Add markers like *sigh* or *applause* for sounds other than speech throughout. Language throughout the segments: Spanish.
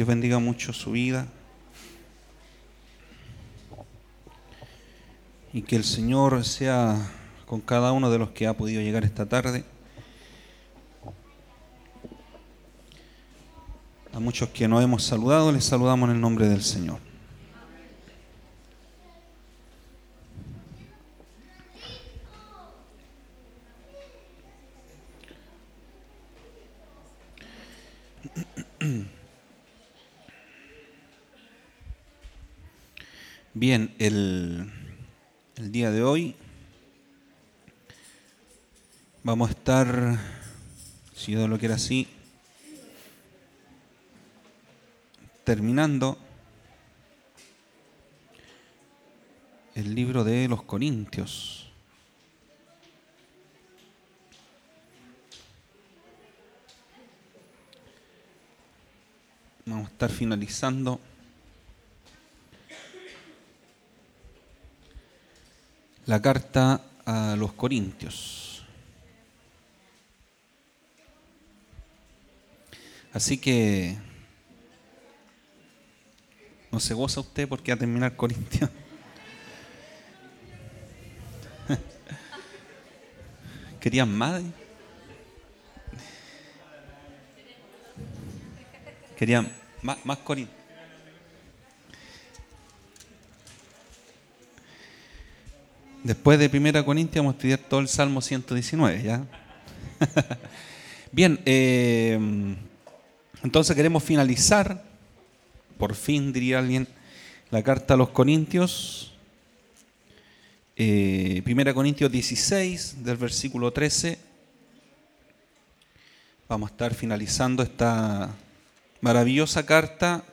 Dios bendiga mucho su vida. Y que el Señor sea con cada uno de los que ha podido llegar esta tarde. A muchos que no hemos saludado, les saludamos en el nombre del Señor. Bien, el, día de hoy vamos a estar, si Dios lo quiere así, terminando el libro de los Corintios. Vamos a estar finalizando la carta a los Corintios. Así que no se goza usted porque va a terminar Corintios. *laughs* ¿Querían más? Querían más, más Corintios. Después de Primera Corintios vamos a estudiar todo el Salmo 119, ¿ya? *laughs* Bien, eh, entonces queremos finalizar, por fin diría alguien, la carta a los Corintios. Eh, Primera Corintios 16, del versículo 13. Vamos a estar finalizando esta maravillosa carta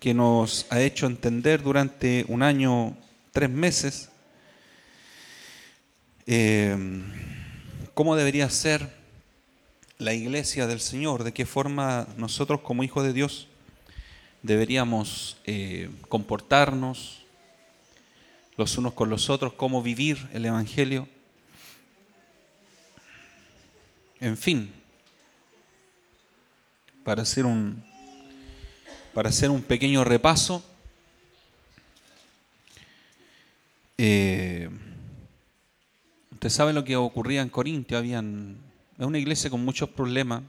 que nos ha hecho entender durante un año, tres meses, eh, cómo debería ser la iglesia del Señor, de qué forma nosotros como hijos de Dios deberíamos eh, comportarnos los unos con los otros, cómo vivir el Evangelio. En fin, para hacer un, para hacer un pequeño repaso, eh, Usted sabe lo que ocurría en Corintio, habían es una iglesia con muchos problemas,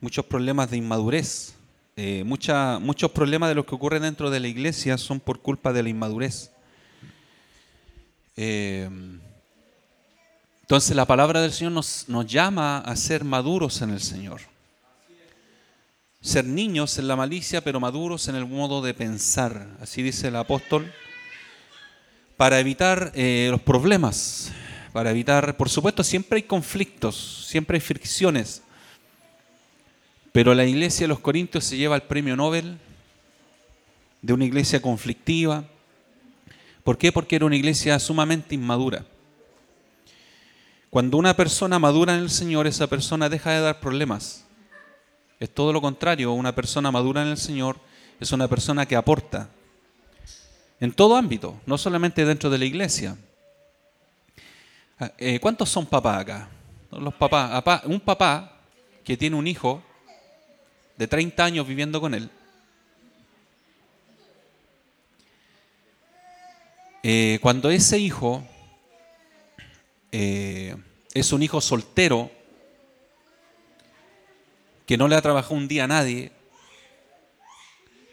muchos problemas de inmadurez. Eh, muchos problemas de los que ocurren dentro de la iglesia son por culpa de la inmadurez. Eh, entonces la palabra del Señor nos, nos llama a ser maduros en el Señor. Ser niños en la malicia, pero maduros en el modo de pensar. Así dice el apóstol para evitar eh, los problemas, para evitar, por supuesto, siempre hay conflictos, siempre hay fricciones, pero la iglesia de los Corintios se lleva el premio Nobel de una iglesia conflictiva. ¿Por qué? Porque era una iglesia sumamente inmadura. Cuando una persona madura en el Señor, esa persona deja de dar problemas. Es todo lo contrario, una persona madura en el Señor es una persona que aporta, en todo ámbito, no solamente dentro de la iglesia. Ah, eh, ¿Cuántos son papás acá? Los papás, un papá que tiene un hijo de 30 años viviendo con él. Eh, cuando ese hijo eh, es un hijo soltero, que no le ha trabajado un día a nadie,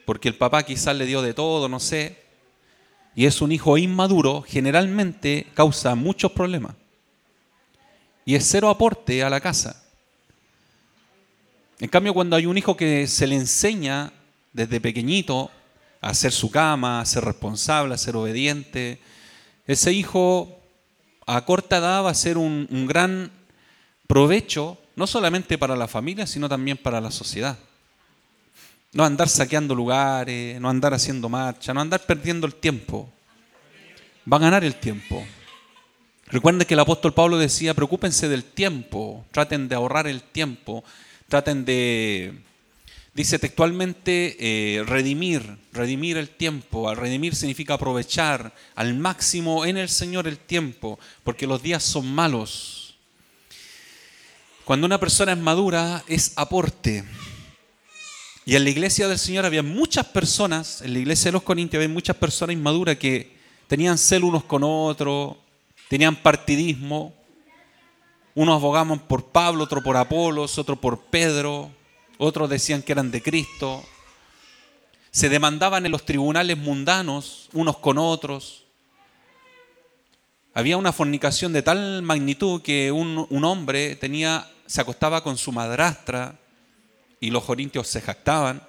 porque el papá quizás le dio de todo, no sé, y es un hijo inmaduro, generalmente causa muchos problemas. Y es cero aporte a la casa. En cambio, cuando hay un hijo que se le enseña desde pequeñito a hacer su cama, a ser responsable, a ser obediente, ese hijo a corta edad va a ser un, un gran provecho, no solamente para la familia, sino también para la sociedad. No andar saqueando lugares, no andar haciendo marcha, no andar perdiendo el tiempo. Va a ganar el tiempo. Recuerden que el apóstol Pablo decía, preocúpense del tiempo, traten de ahorrar el tiempo, traten de, dice textualmente, eh, redimir, redimir el tiempo. Redimir significa aprovechar al máximo en el Señor el tiempo, porque los días son malos. Cuando una persona es madura, es aporte. Y en la iglesia del Señor había muchas personas, en la iglesia de los Corintios había muchas personas inmaduras que tenían celo unos con otros, tenían partidismo. Unos abogaban por Pablo, otros por Apolos, otros por Pedro, otros decían que eran de Cristo. Se demandaban en los tribunales mundanos unos con otros. Había una fornicación de tal magnitud que un, un hombre tenía, se acostaba con su madrastra y los corintios se jactaban.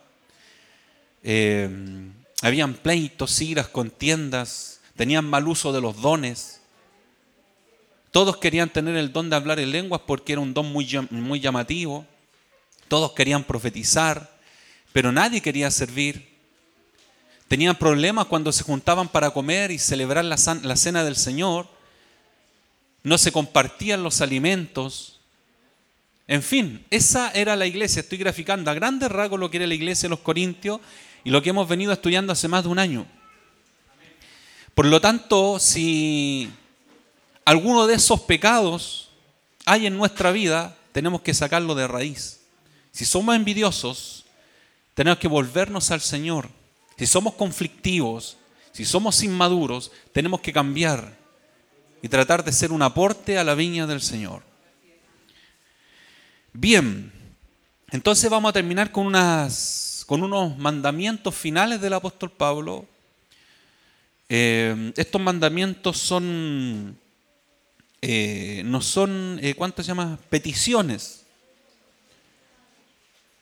Eh, habían pleitos, iras, contiendas, tenían mal uso de los dones. Todos querían tener el don de hablar en lenguas porque era un don muy, muy llamativo. Todos querían profetizar, pero nadie quería servir. Tenían problemas cuando se juntaban para comer y celebrar la, la cena del Señor. No se compartían los alimentos. En fin, esa era la iglesia. Estoy graficando a grandes rasgos lo que era la iglesia de los Corintios y lo que hemos venido estudiando hace más de un año. Por lo tanto, si alguno de esos pecados hay en nuestra vida, tenemos que sacarlo de raíz. Si somos envidiosos, tenemos que volvernos al Señor. Si somos conflictivos, si somos inmaduros, tenemos que cambiar y tratar de ser un aporte a la viña del Señor. Bien, entonces vamos a terminar con, unas, con unos mandamientos finales del apóstol Pablo. Eh, estos mandamientos son, eh, no son, eh, ¿cuánto se llama? Peticiones.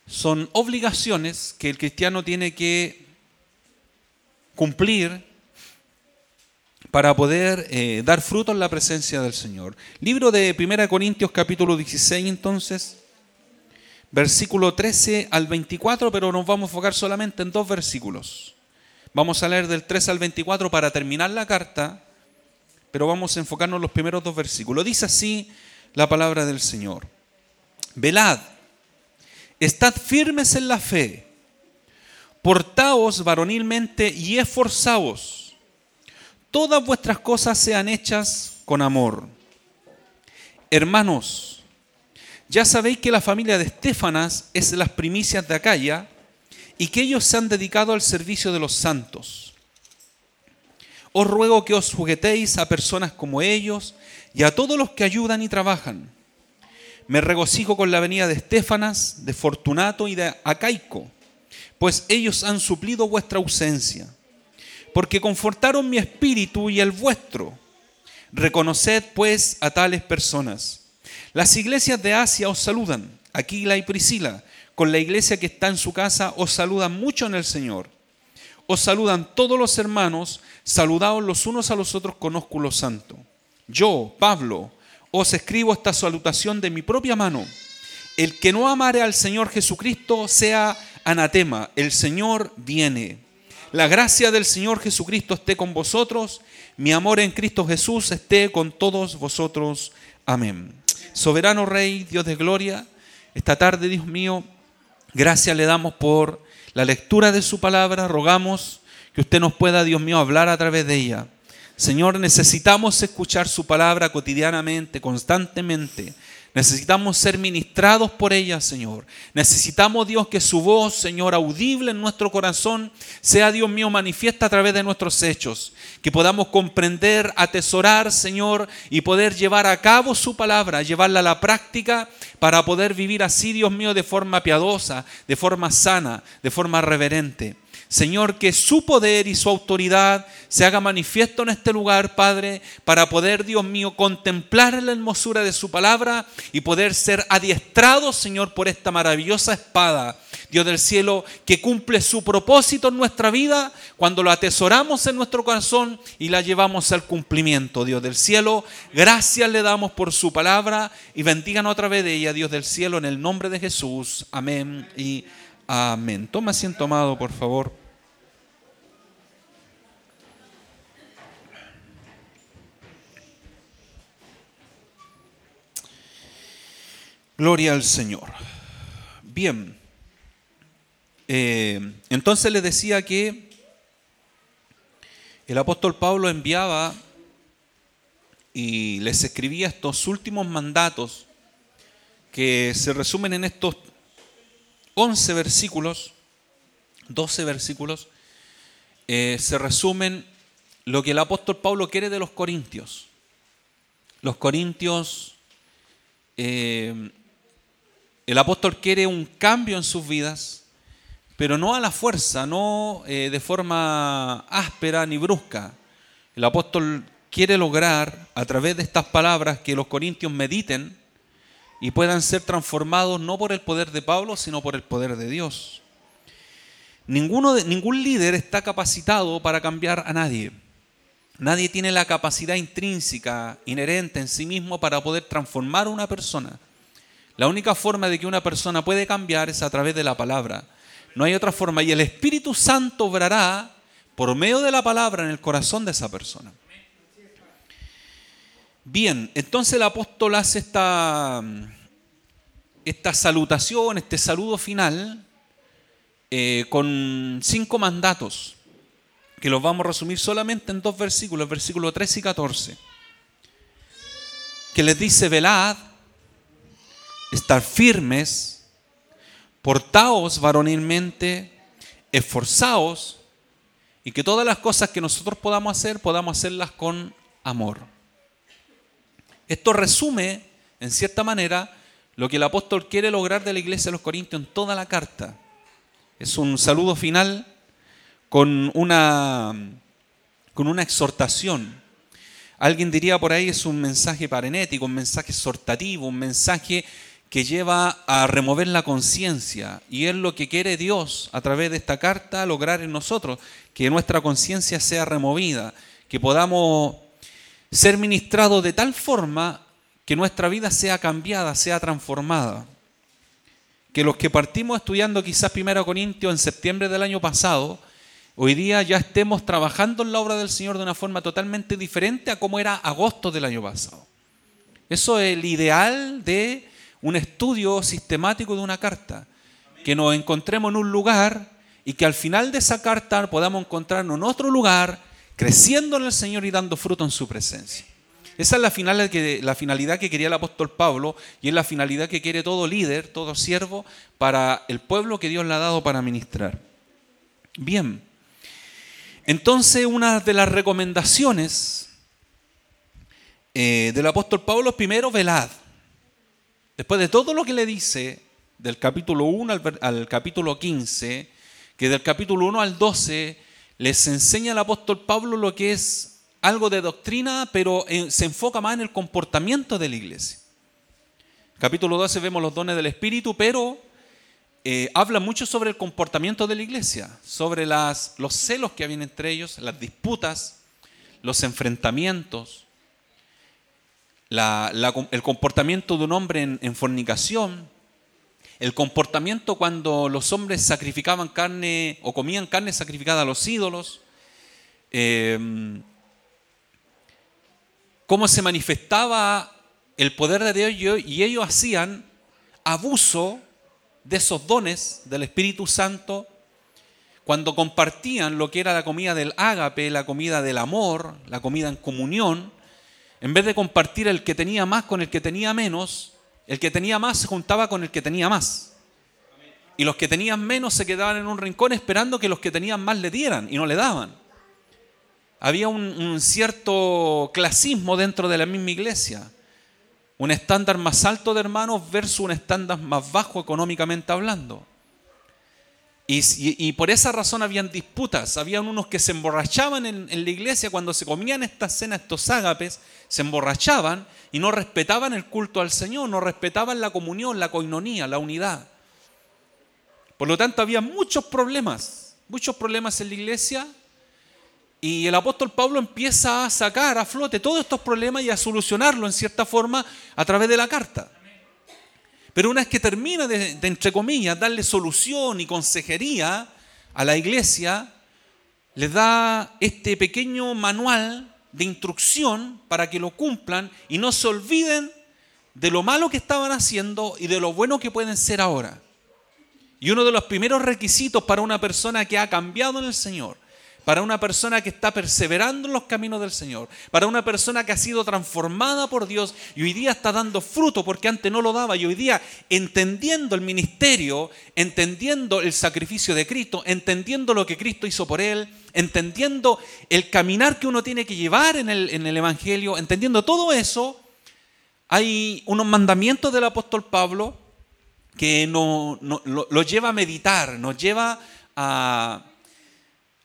Son obligaciones que el cristiano tiene que cumplir para poder dar fruto en la presencia del Señor. Libro de 1 Corintios capítulo 16 entonces versículo 13 al 24, pero nos vamos a enfocar solamente en dos versículos. Vamos a leer del 13 al 24 para terminar la carta, pero vamos a enfocarnos en los primeros dos versículos. Dice así la palabra del Señor. Velad, estad firmes en la fe, portaos varonilmente y esforzaos. Todas vuestras cosas sean hechas con amor. Hermanos, ya sabéis que la familia de Estefanas es las primicias de Acaya y que ellos se han dedicado al servicio de los santos. Os ruego que os juguetéis a personas como ellos y a todos los que ayudan y trabajan. Me regocijo con la venida de Estefanas, de Fortunato y de Acaico, pues ellos han suplido vuestra ausencia, porque confortaron mi espíritu y el vuestro. Reconoced pues a tales personas las iglesias de Asia os saludan, Aquila y Priscila, con la iglesia que está en su casa, os saludan mucho en el Señor. Os saludan todos los hermanos, saludaos los unos a los otros con ósculo santo. Yo, Pablo, os escribo esta salutación de mi propia mano. El que no amare al Señor Jesucristo sea anatema. El Señor viene. La gracia del Señor Jesucristo esté con vosotros. Mi amor en Cristo Jesús esté con todos vosotros. Amén. Soberano Rey, Dios de gloria, esta tarde, Dios mío, gracias le damos por la lectura de su palabra. Rogamos que usted nos pueda, Dios mío, hablar a través de ella. Señor, necesitamos escuchar su palabra cotidianamente, constantemente. Necesitamos ser ministrados por ella, Señor. Necesitamos, Dios, que su voz, Señor, audible en nuestro corazón, sea, Dios mío, manifiesta a través de nuestros hechos. Que podamos comprender, atesorar, Señor, y poder llevar a cabo su palabra, llevarla a la práctica para poder vivir así, Dios mío, de forma piadosa, de forma sana, de forma reverente. Señor, que su poder y su autoridad se haga manifiesto en este lugar, Padre, para poder, Dios mío, contemplar la hermosura de su palabra y poder ser adiestrado, Señor, por esta maravillosa espada, Dios del cielo, que cumple su propósito en nuestra vida cuando lo atesoramos en nuestro corazón y la llevamos al cumplimiento, Dios del cielo. Gracias le damos por su palabra y bendíganos a través de ella, Dios del cielo, en el nombre de Jesús. Amén y Amén. Toma asiento, amado, por favor. Gloria al Señor. Bien. Eh, entonces les decía que el apóstol Pablo enviaba y les escribía estos últimos mandatos que se resumen en estos 11 versículos 12 versículos, eh, se resumen lo que el apóstol Pablo quiere de los corintios. Los corintios, eh, el apóstol quiere un cambio en sus vidas, pero no a la fuerza, no eh, de forma áspera ni brusca. El apóstol quiere lograr a través de estas palabras que los corintios mediten y puedan ser transformados no por el poder de Pablo, sino por el poder de Dios. Ninguno ningún líder está capacitado para cambiar a nadie. Nadie tiene la capacidad intrínseca, inherente en sí mismo para poder transformar a una persona. La única forma de que una persona puede cambiar es a través de la palabra. No hay otra forma. Y el Espíritu Santo obrará por medio de la palabra en el corazón de esa persona. Bien, entonces el apóstol hace esta, esta salutación, este saludo final, eh, con cinco mandatos, que los vamos a resumir solamente en dos versículos, versículos 13 y 14, que les dice, velad, estar firmes, portaos varonilmente, esforzaos, y que todas las cosas que nosotros podamos hacer, podamos hacerlas con amor. Esto resume, en cierta manera, lo que el apóstol quiere lograr de la iglesia de los Corintios en toda la carta. Es un saludo final con una, con una exhortación. Alguien diría por ahí es un mensaje parenético, un mensaje exhortativo, un mensaje que lleva a remover la conciencia. Y es lo que quiere Dios a través de esta carta lograr en nosotros, que nuestra conciencia sea removida, que podamos ser ministrados de tal forma que nuestra vida sea cambiada, sea transformada. Que los que partimos estudiando quizás 1 Corintios en septiembre del año pasado, hoy día ya estemos trabajando en la obra del Señor de una forma totalmente diferente a como era agosto del año pasado. Eso es el ideal de un estudio sistemático de una carta. Que nos encontremos en un lugar y que al final de esa carta podamos encontrarnos en otro lugar creciendo en el Señor y dando fruto en su presencia. Esa es la finalidad, que, la finalidad que quería el apóstol Pablo y es la finalidad que quiere todo líder, todo siervo, para el pueblo que Dios le ha dado para ministrar. Bien, entonces una de las recomendaciones eh, del apóstol Pablo primero velad. Después de todo lo que le dice del capítulo 1 al, al capítulo 15, que del capítulo 1 al 12 les enseña el apóstol Pablo lo que es algo de doctrina, pero se enfoca más en el comportamiento de la iglesia. Capítulo 12 vemos los dones del Espíritu, pero eh, habla mucho sobre el comportamiento de la iglesia, sobre los celos que había entre ellos, las disputas, los enfrentamientos, el comportamiento de un hombre en fornicación, el comportamiento cuando los hombres sacrificaban carne o comían carne sacrificada a los ídolos, em, cómo se manifestaba el poder de Dios y ellos hacían abuso de esos dones del Espíritu Santo cuando compartían lo que era la comida del ágape, la comida del amor, la comida en comunión, en vez de compartir el que tenía más con el que tenía menos, el que tenía más se juntaba con el que tenía más. Y los que tenían menos se quedaban en un rincón esperando que los que tenían más le dieran y no le daban. Había un, cierto clasismo dentro de la misma iglesia. Un estándar más alto de hermanos versus un estándar más bajo económicamente hablando. Y, por esa razón habían disputas. Habían unos que se emborrachaban en, la iglesia cuando se comían estas cenas, estos ágapes, se emborrachaban y no respetaban el culto al Señor, no respetaban la comunión, la coinonía, la unidad. Por lo tanto, había muchos problemas, muchos problemas en la iglesia. Y el apóstol Pablo empieza a sacar a flote todos estos problemas y a solucionarlo en cierta forma a través de la carta. Pero una vez que termina de, entre comillas, darle solución y consejería a la iglesia, les da este pequeño manual de instrucción para que lo cumplan y no se olviden de lo malo que estaban haciendo y de lo bueno que pueden ser ahora. Y uno de los primeros requisitos para una persona que ha cambiado en el Señor, para una persona que está perseverando en los caminos del Señor, para una persona que ha sido transformada por Dios y hoy día está dando fruto porque antes no lo daba y hoy día entendiendo el ministerio, entendiendo el sacrificio de Cristo, entendiendo lo que Cristo hizo por él, entendiendo el caminar que uno tiene que llevar en el, Evangelio, entendiendo todo eso, hay unos mandamientos del apóstol Pablo que nos lo lleva a meditar, nos lleva a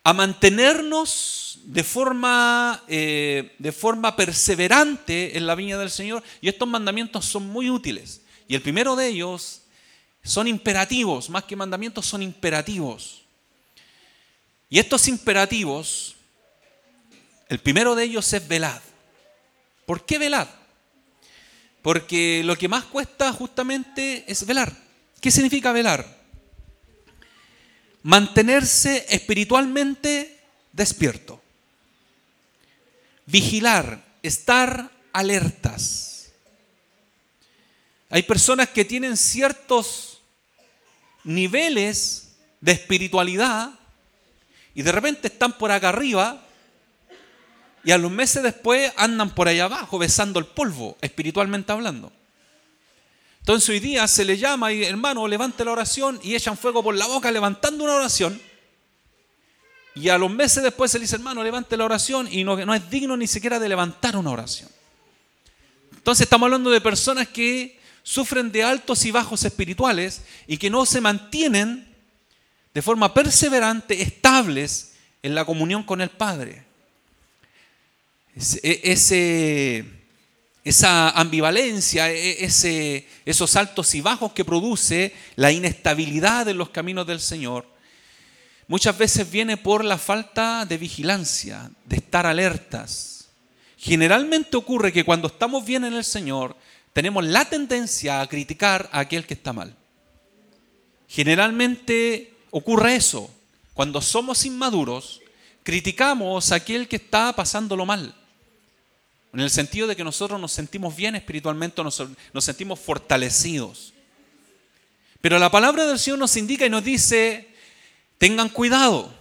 a mantenernos de forma, eh, de forma perseverante en la viña del Señor. Y estos mandamientos son muy útiles. Y el primero de ellos son imperativos, más que mandamientos, son imperativos. Y estos imperativos, el primero de ellos es velad. ¿Por qué velad? Porque lo que más cuesta justamente es velar. ¿Qué significa velar? Mantenerse espiritualmente despierto. Vigilar, estar alertas. Hay personas que tienen ciertos niveles de espiritualidad y de repente están por acá arriba y a los meses después andan por allá abajo besando el polvo, espiritualmente hablando. Entonces hoy día se le llama y hermano, levante la oración y echan fuego por la boca levantando una oración. Y a los meses después se le dice, hermano, levante la oración y no, no es digno ni siquiera de levantar una oración. Entonces estamos hablando de personas que sufren de altos y bajos espirituales y que no se mantienen de forma perseverante, estables en la comunión con el Padre. Ese, esa ambivalencia, e, ese, esos altos y bajos que produce la inestabilidad en los caminos del Señor, muchas veces viene por la falta de vigilancia, de estar alertas. Generalmente ocurre que cuando estamos bien en el Señor, tenemos la tendencia a criticar a aquel que está mal. Generalmente ocurre eso. Cuando somos inmaduros, criticamos a aquel que está pasándolo mal en el sentido de que nosotros nos sentimos bien espiritualmente, nos, sentimos fortalecidos. Pero la palabra del Señor nos indica y nos dice, tengan cuidado,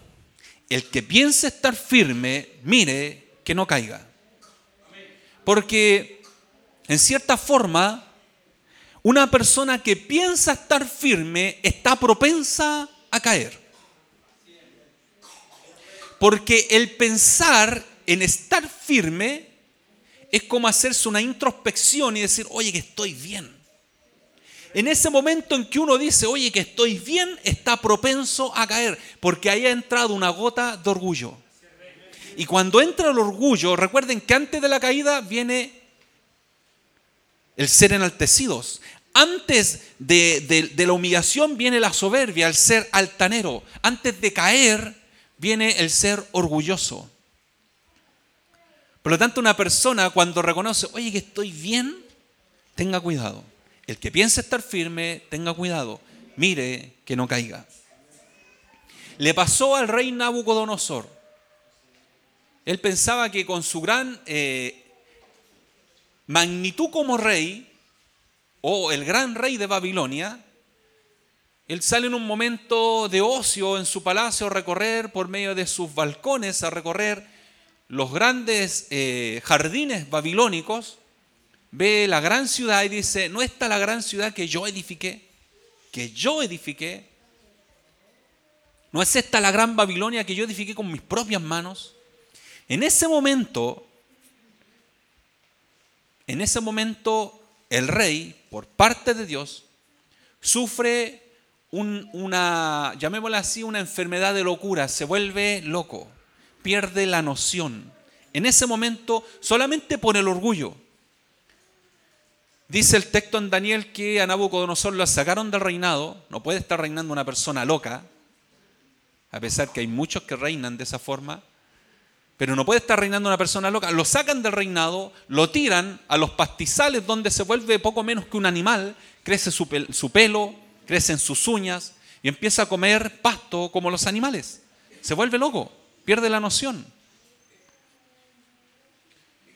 el que piense estar firme, mire que no caiga. Porque en cierta forma, una persona que piensa estar firme está propensa a caer. Porque el pensar en estar firme es como hacerse una introspección y decir, oye, que estoy bien. En ese momento en que uno dice, oye, que estoy bien, está propenso a caer, porque ahí ha entrado una gota de orgullo. Y cuando entra el orgullo, recuerden que antes de la caída viene el ser enaltecidos. Antes de, la humillación viene la soberbia, el ser altanero. Antes de caer viene el ser orgulloso. Por lo tanto, una persona cuando reconoce, oye, que estoy bien, tenga cuidado. El que piensa estar firme, tenga cuidado. Mire que no caiga. Le pasó al rey Nabucodonosor. Él pensaba que con su gran eh, magnitud como rey, o el gran rey de Babilonia, él sale en un momento de ocio en su palacio a recorrer por medio de sus balcones, a recorrer los grandes eh, jardines babilónicos, ve la gran ciudad y dice, ¿no está la gran ciudad que yo edifiqué? Que yo edifiqué. ¿No es esta la gran Babilonia que yo edifiqué con mis propias manos? En ese momento, en ese momento, el rey, por parte de Dios, sufre una, llamémosla así, una enfermedad de locura, se vuelve loco pierde la noción. En ese momento, solamente por el orgullo. Dice el texto en Daniel que a Nabucodonosor lo sacaron del reinado. No puede estar reinando una persona loca, a pesar que hay muchos que reinan de esa forma. Pero no puede estar reinando una persona loca. Lo sacan del reinado, lo tiran a los pastizales donde se vuelve poco menos que un animal, crece su, su pelo, crecen sus uñas y empieza a comer pasto como los animales. Se vuelve loco pierde la noción.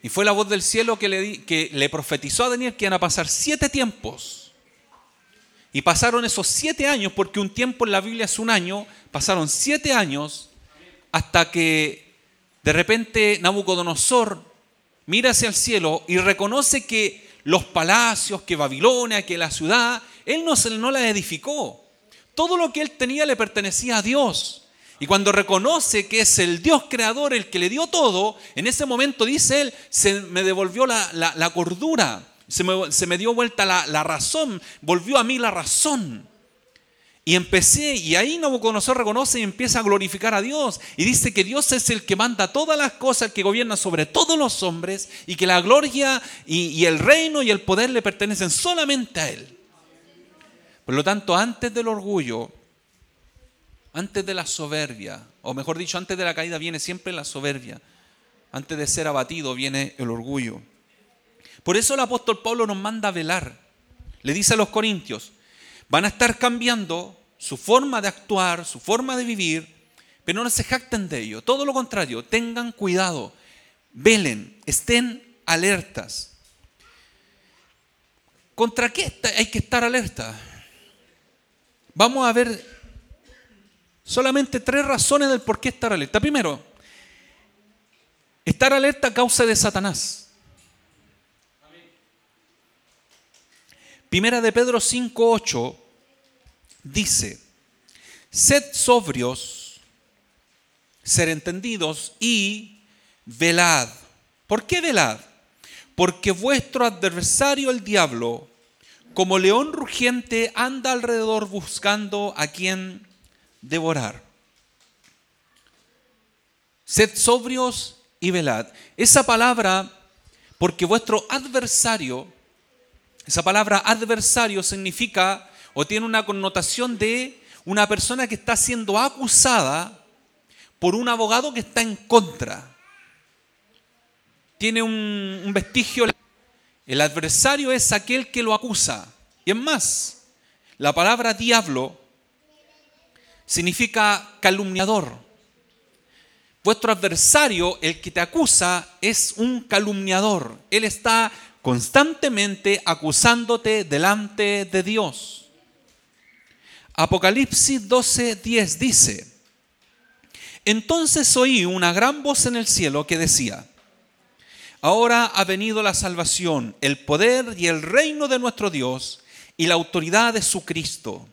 Y fue la voz del cielo que le, que le profetizó a Daniel que iban a pasar siete tiempos. Y pasaron esos siete años, porque un tiempo en la Biblia es un año, pasaron siete años hasta que de repente Nabucodonosor mira hacia el cielo y reconoce que los palacios, que Babilonia, que la ciudad, él no, no la edificó. Todo lo que él tenía le pertenecía a Dios. Y cuando reconoce que es el Dios creador el que le dio todo, en ese momento dice él, se me devolvió la, cordura, se me, dio vuelta la, la razón, volvió a mí la razón. Y empecé, y ahí Nabucodonosor reconoce y empieza a glorificar a Dios. Y dice que Dios es el que manda todas las cosas, que gobierna sobre todos los hombres, y que la gloria y, y el reino y el poder le pertenecen solamente a Él. Por lo tanto, antes del orgullo, antes de la soberbia, o mejor dicho, antes de la caída viene siempre la soberbia. Antes de ser abatido viene el orgullo. Por eso el apóstol Pablo nos manda a velar. Le dice a los corintios, van a estar cambiando su forma de actuar, su forma de vivir, pero no se jacten de ello. Todo lo contrario, tengan cuidado, velen, estén alertas. ¿Contra qué hay que estar alerta? Vamos a ver solamente tres razones del por qué estar alerta. Primero, estar alerta a causa de Satanás. Primera de Pedro 5.8 dice, sed sobrios, ser entendidos y velad. ¿Por qué velad? Porque vuestro adversario el diablo, como león rugiente, anda alrededor buscando a quien devorar. Sed sobrios y velad. Esa palabra, porque vuestro adversario, esa palabra adversario significa o tiene una connotación de una persona que está siendo acusada por un abogado que está en contra. Tiene un, vestigio. El adversario es aquel que lo acusa. Y es más, la palabra diablo significa calumniador. Vuestro adversario, el que te acusa, es un calumniador. Él está constantemente acusándote delante de Dios. Apocalipsis 12:10 dice, entonces oí una gran voz en el cielo que decía, ahora ha venido la salvación, el poder y el reino de nuestro Dios y la autoridad de su Cristo.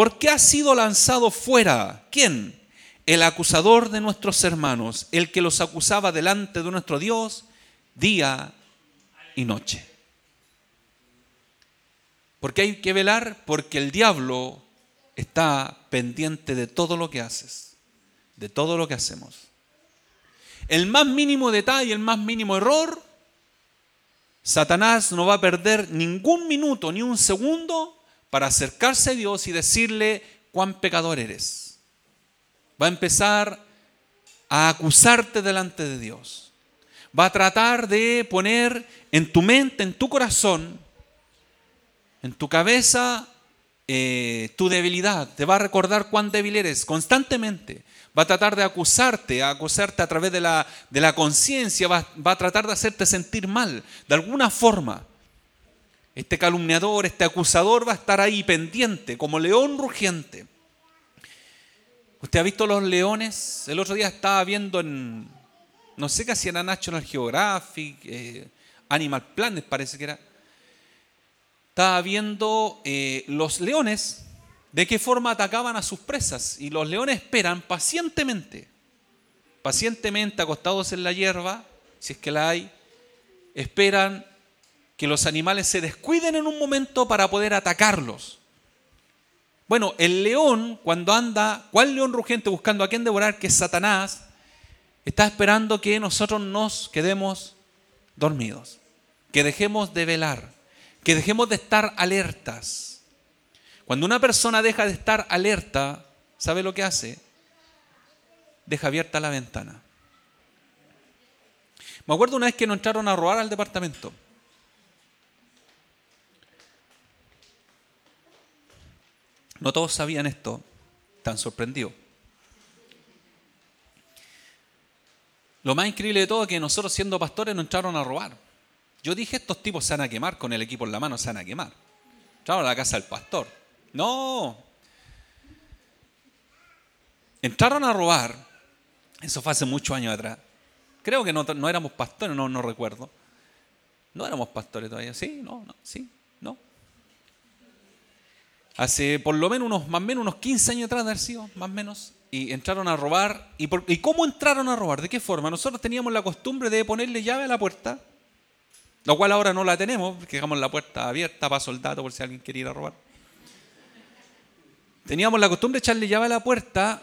Porque ha sido lanzado fuera, ¿quién? El acusador de nuestros hermanos, el que los acusaba delante de nuestro Dios día y noche. Porque hay que velar porque el diablo está pendiente de todo lo que haces, de todo lo que hacemos. El más mínimo detalle, el más mínimo error, Satanás no va a perder ningún minuto ni un segundo para acercarse a Dios y decirle cuán pecador eres. Va a empezar a acusarte delante de Dios. Va a tratar de poner en tu mente, en tu corazón, en tu cabeza, eh, tu debilidad, te va a recordar cuán débil eres constantemente. Va a tratar de acusarte, a acusarte a través de la, de la conciencia, va, va a tratar de hacerte sentir mal, de alguna forma. Este calumniador, este acusador va a estar ahí pendiente, como león rugiente. ¿Usted ha visto los leones? El otro día estaba viendo en, no sé qué hacía National Geographic, eh, Animal Planet parece que era estaba viendo eh, los leones de qué forma atacaban a sus presas. Y los leones esperan pacientemente, pacientemente acostados en la hierba, si es que la hay, esperan que los animales se descuiden en un momento para poder atacarlos. Bueno, el león, cuando anda, ¿cuál león rugente buscando a quién devorar? Que es Satanás, está esperando que nosotros nos quedemos dormidos, que dejemos de velar que dejemos de estar alertas. Cuando una persona deja de estar alerta, ¿sabe lo que hace? Deja abierta la ventana. Me acuerdo una vez que nos entraron a robar al departamento. No todos sabían esto, tan sorprendido. Lo más increíble de todo es que nosotros siendo pastores nos entraron a robar. Yo dije, estos tipos se van a quemar con el equipo en la mano, se van a quemar. Entraron a la casa del pastor. No. Entraron a robar Eso fue hace muchos años atrás. Creo que no, no éramos pastores, no, no recuerdo. No éramos pastores todavía. ¿Sí? No, no, sí, no. Hace por lo menos unos, más o menos unos 15 años atrás de haber sido, más o menos. Y entraron a robar. ¿Y, ¿Y cómo entraron a robar? ¿De qué forma? Nosotros teníamos la costumbre de ponerle llave a la puerta. Lo cual ahora no la tenemos, porque dejamos la puerta abierta para soldado por si alguien quiere ir a robar. Teníamos la costumbre de echarle llave a la puerta,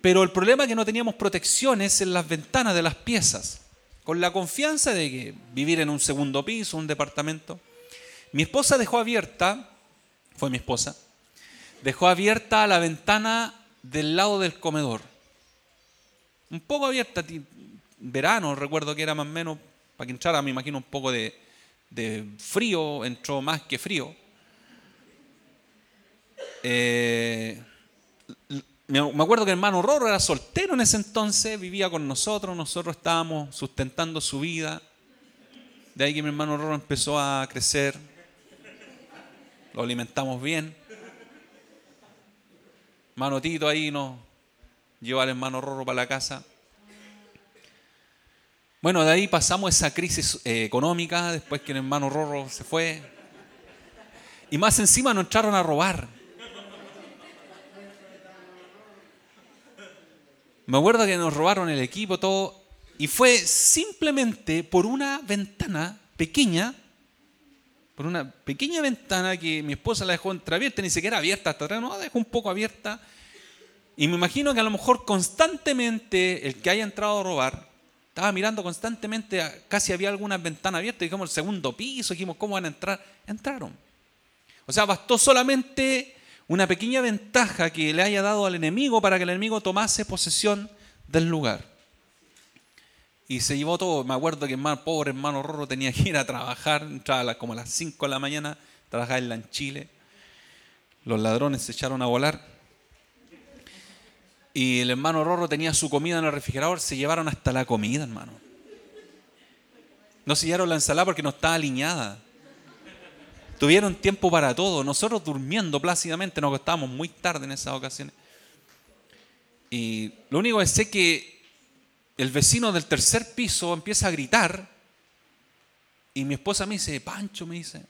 pero el problema es que no teníamos protecciones en las ventanas de las piezas con la confianza de que vivir en un segundo piso, un departamento. Mi esposa dejó abierta, fue mi esposa, dejó abierta la ventana del lado del comedor. Un poco abierta, verano, recuerdo que era más o menos, para que entrara, me imagino, un poco de, frío, entró más que frío. Eh, me acuerdo que el hermano Rorro era soltero en ese entonces, vivía con nosotros, nosotros estábamos sustentando su vida. De ahí que mi hermano Rorro empezó a crecer, lo alimentamos bien. Hermano Tito ahí nos llevó al hermano Rorro para la casa. Bueno, de ahí pasamos esa crisis eh, económica después que el hermano Rorro se fue. Y más encima nos entraron a robar. Me acuerdo que nos robaron el equipo, todo, y fue simplemente por una ventana pequeña, por una pequeña ventana que mi esposa la dejó entreabierta, ni siquiera abierta hasta atrás, no, la dejó un poco abierta. Y me imagino que a lo mejor constantemente el que haya entrado a robar, estaba mirando constantemente, casi había algunas ventanas abiertas, dijimos el segundo piso, dijimos, ¿cómo van a entrar? Entraron. O sea, bastó solamente una pequeña ventaja que le haya dado al enemigo para que el enemigo tomase posesión del lugar. Y se llevó todo. Me acuerdo que el pobre hermano Rorro tenía que ir a trabajar, entraba como a las 5 de la mañana, trabajaba en la Chile. Los ladrones se echaron a volar. Y el hermano Rorro tenía su comida en el refrigerador, se llevaron hasta la comida, hermano. No se llevaron la ensalada porque no estaba alineada. Tuvieron tiempo para todo. Nosotros durmiendo plácidamente nos acostábamos muy tarde en esas ocasiones. Y lo único que sé que el vecino del tercer piso empieza a gritar y mi esposa me dice, Pancho, me dice.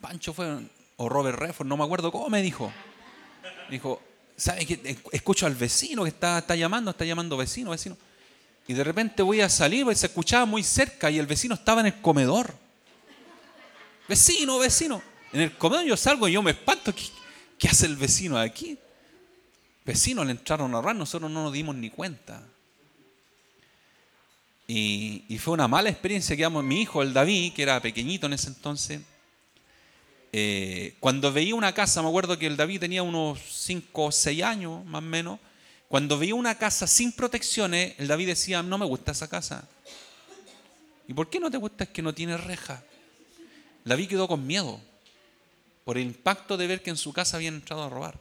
Pancho fue, o Robert Redford, no me acuerdo cómo me dijo. Me dijo, ¿sabes qué? Escucho al vecino que está, está llamando, está llamando vecino, vecino. Y de repente voy a salir, y se escuchaba muy cerca y el vecino estaba en el comedor. Vecino, vecino. En el comedor yo salgo y yo me espanto. ¿Qué, hace el vecino aquí? Vecino le entraron a robar, nosotros no nos dimos ni cuenta. Y, fue una mala experiencia que mi hijo, el David, que era pequeñito en ese entonces, eh, cuando veía una casa, me acuerdo que el David tenía unos 5 o 6 años más o menos, cuando veía una casa sin protecciones, el David decía, no me gusta esa casa. ¿Y por qué no te gusta? Es que no tiene reja. David quedó con miedo por el impacto de ver que en su casa habían entrado a robar.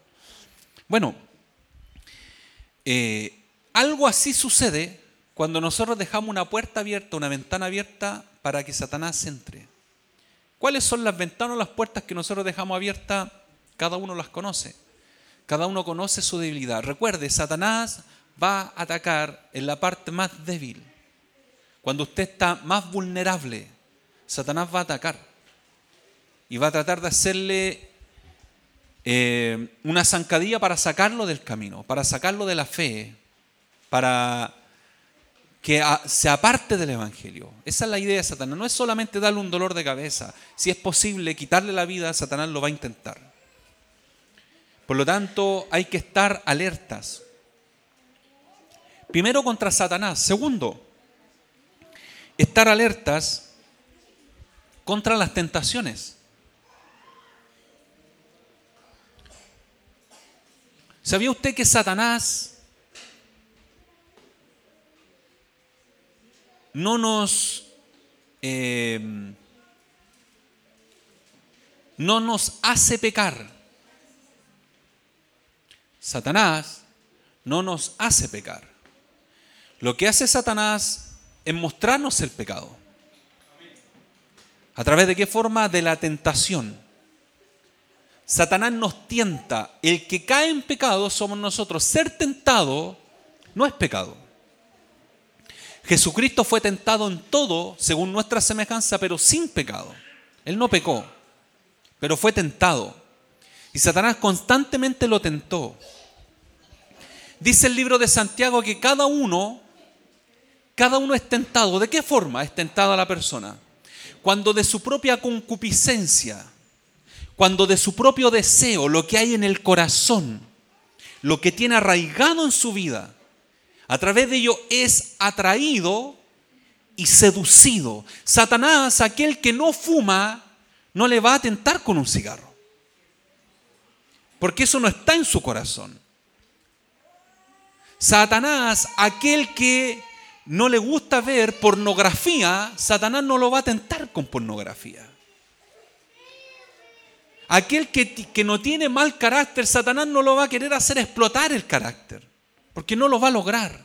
Bueno, eh, algo así sucede cuando nosotros dejamos una puerta abierta, una ventana abierta para que Satanás entre. ¿Cuáles son las ventanas o las puertas que nosotros dejamos abiertas? Cada uno las conoce. Cada uno conoce su debilidad. Recuerde, Satanás va a atacar en la parte más débil. Cuando usted está más vulnerable, Satanás va a atacar y va a tratar de hacerle eh, una zancadilla para sacarlo del camino, para sacarlo de la fe, para que se aparte del Evangelio. Esa es la idea de Satanás. No es solamente darle un dolor de cabeza. Si es posible quitarle la vida, Satanás lo va a intentar. Por lo tanto, hay que estar alertas. Primero contra Satanás. Segundo, estar alertas contra las tentaciones. ¿Sabía usted que Satanás no nos, eh, no nos hace pecar? Satanás no nos hace pecar. Lo que hace Satanás es mostrarnos el pecado. ¿A través de qué forma? De la tentación. Satanás nos tienta. El que cae en pecado somos nosotros. Ser tentado no es pecado. Jesucristo fue tentado en todo según nuestra semejanza, pero sin pecado. Él no pecó, pero fue tentado. Y Satanás constantemente lo tentó. Dice el libro de Santiago que cada uno, cada uno es tentado. ¿De qué forma es tentada la persona? Cuando de su propia concupiscencia, cuando de su propio deseo, lo que hay en el corazón, lo que tiene arraigado en su vida, a través de ello es atraído y seducido. Satanás, aquel que no fuma, no le va a tentar con un cigarro. Porque eso no está en su corazón. Satanás, aquel que no le gusta ver pornografía, Satanás no lo va a tentar con pornografía. Aquel que, que, no tiene mal carácter, Satanás no lo va a querer hacer explotar el carácter porque no lo va a lograr.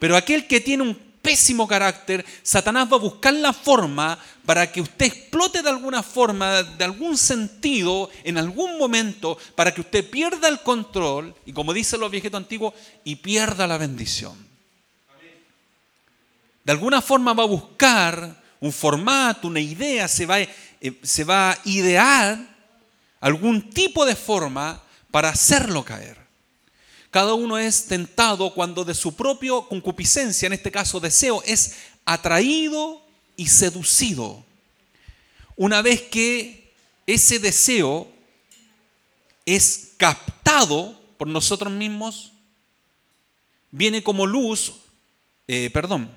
Pero aquel que tiene un pésimo carácter, Satanás va a buscar la forma para que usted explote de alguna forma, de algún sentido, en algún momento, para que usted pierda el control, y como dicen los viejitos antiguos, y pierda la bendición. De alguna forma va a buscar un formato, una idea, se va, eh, se va a idear algún tipo de forma para hacerlo caer. Cada uno es tentado cuando de su propio concupiscencia, en este caso deseo, es atraído y seducido. Una vez que ese deseo es captado por nosotros mismos, viene como luz, eh, perdón,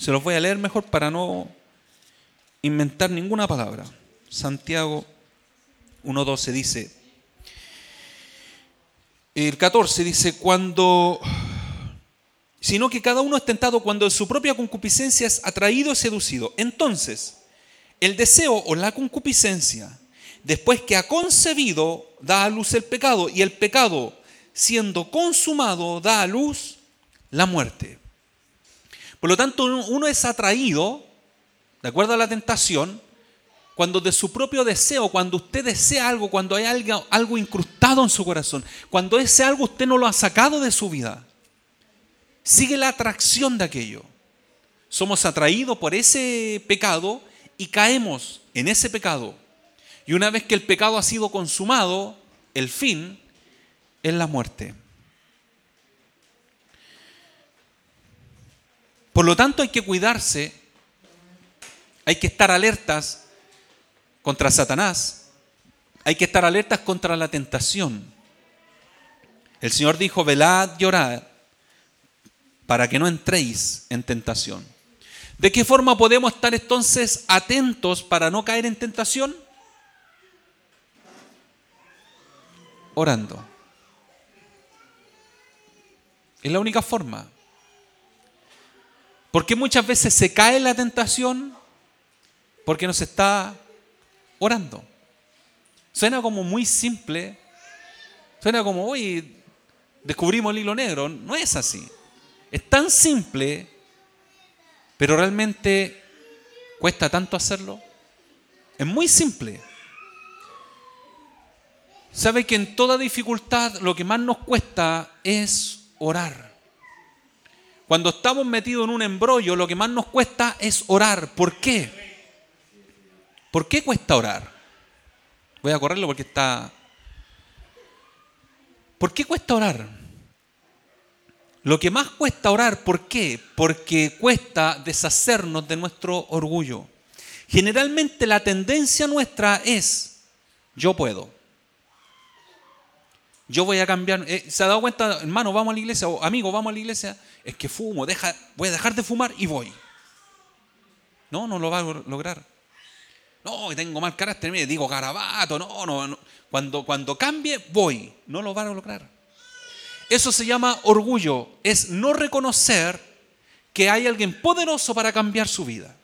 se los voy a leer mejor para no inventar ninguna palabra. Santiago 1.12 dice, el 14 dice, cuando, sino que cada uno es tentado cuando en su propia concupiscencia es atraído y seducido. Entonces, el deseo o la concupiscencia, después que ha concebido, da a luz el pecado, y el pecado, siendo consumado, da a luz la muerte. Por lo tanto, uno es atraído, de acuerdo a la tentación, cuando de su propio deseo, cuando usted desea algo, cuando hay algo, incrustado en su corazón, cuando ese algo usted no lo ha sacado de su vida, sigue la atracción de aquello. Somos atraídos por ese pecado y caemos en ese pecado. Y una vez que el pecado ha sido consumado, el fin es la muerte. Por lo tanto hay que cuidarse, hay que estar alertas contra Satanás, hay que estar alertas contra la tentación. El Señor dijo, velad y orad para que no entréis en tentación. ¿De qué forma podemos estar entonces atentos para no caer en tentación? Orando. Es la única forma. Porque muchas veces se cae la tentación porque nos está orando. Suena como muy simple, suena como, hoy descubrimos el hilo negro. No es así. Es tan simple, pero realmente cuesta tanto hacerlo. Es muy simple. ¿Sabe que en toda dificultad lo que más nos cuesta es orar? Cuando estamos metidos en un embrollo, lo que más nos cuesta es orar. ¿Por qué? ¿Por qué cuesta orar? Voy a correrlo porque está... ¿Por qué cuesta orar? Lo que más cuesta orar, ¿por qué? Porque cuesta deshacernos de nuestro orgullo. Generalmente la tendencia nuestra es, yo puedo. Yo voy a cambiar. Eh, ¿Se ha dado cuenta, hermano, vamos a la iglesia? O amigo, vamos a la iglesia. Es que fumo, deja, voy a dejar de fumar y voy. No, no lo va a lograr. No, tengo mal carácter, mire, digo garabato, no, no, no. Cuando, cuando cambie, voy. No lo van a lograr. Eso se llama orgullo, es no reconocer que hay alguien poderoso para cambiar su vida.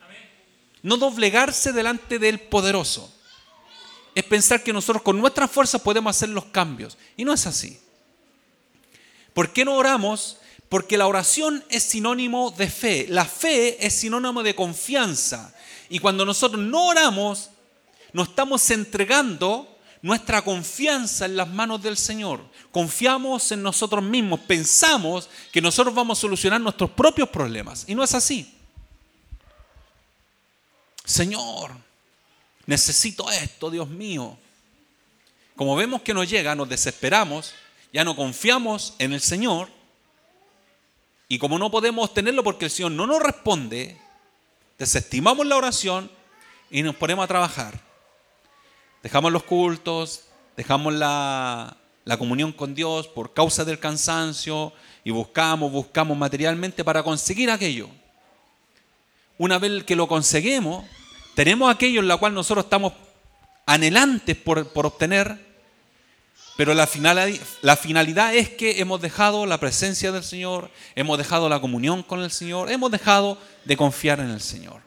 No doblegarse delante del poderoso. Es pensar que nosotros con nuestras fuerzas podemos hacer los cambios. Y no es así. ¿Por qué no oramos? Porque la oración es sinónimo de fe. La fe es sinónimo de confianza. Y cuando nosotros no oramos, nos estamos entregando nuestra confianza en las manos del Señor. Confiamos en nosotros mismos, pensamos que nosotros vamos a solucionar nuestros propios problemas. Y no es así. Señor, necesito esto, Dios mío. Como vemos que nos llega, nos desesperamos, ya no confiamos en el Señor. Y como no podemos obtenerlo porque el Señor no nos responde, desestimamos la oración y nos ponemos a trabajar. Dejamos los cultos, dejamos la, comunión con Dios por causa del cansancio y buscamos, buscamos materialmente para conseguir aquello. Una vez que lo conseguimos, tenemos aquello en la cual nosotros estamos anhelantes por, por obtener, pero la finalidad, la finalidad es que hemos dejado la presencia del Señor, hemos dejado la comunión con el Señor, hemos dejado de confiar en el Señor.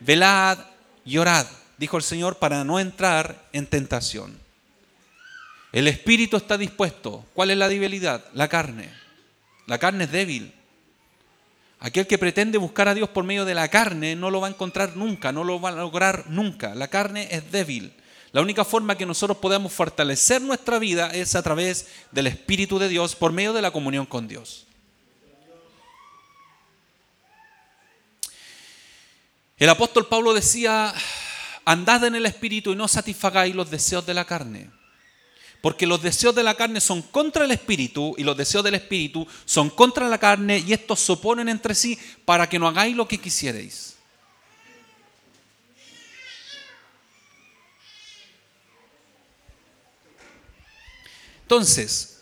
Velad y orad, dijo el Señor, para no entrar en tentación. El espíritu está dispuesto. ¿Cuál es la debilidad? La carne. La carne es débil. Aquel que pretende buscar a Dios por medio de la carne no lo va a encontrar nunca, no lo va a lograr nunca. La carne es débil. La única forma que nosotros podemos fortalecer nuestra vida es a través del Espíritu de Dios por medio de la comunión con Dios. El apóstol Pablo decía, andad en el Espíritu y no satisfagáis los deseos de la carne. Porque los deseos de la carne son contra el espíritu y los deseos del espíritu son contra la carne y estos se oponen entre sí para que no hagáis lo que quisierais. Entonces,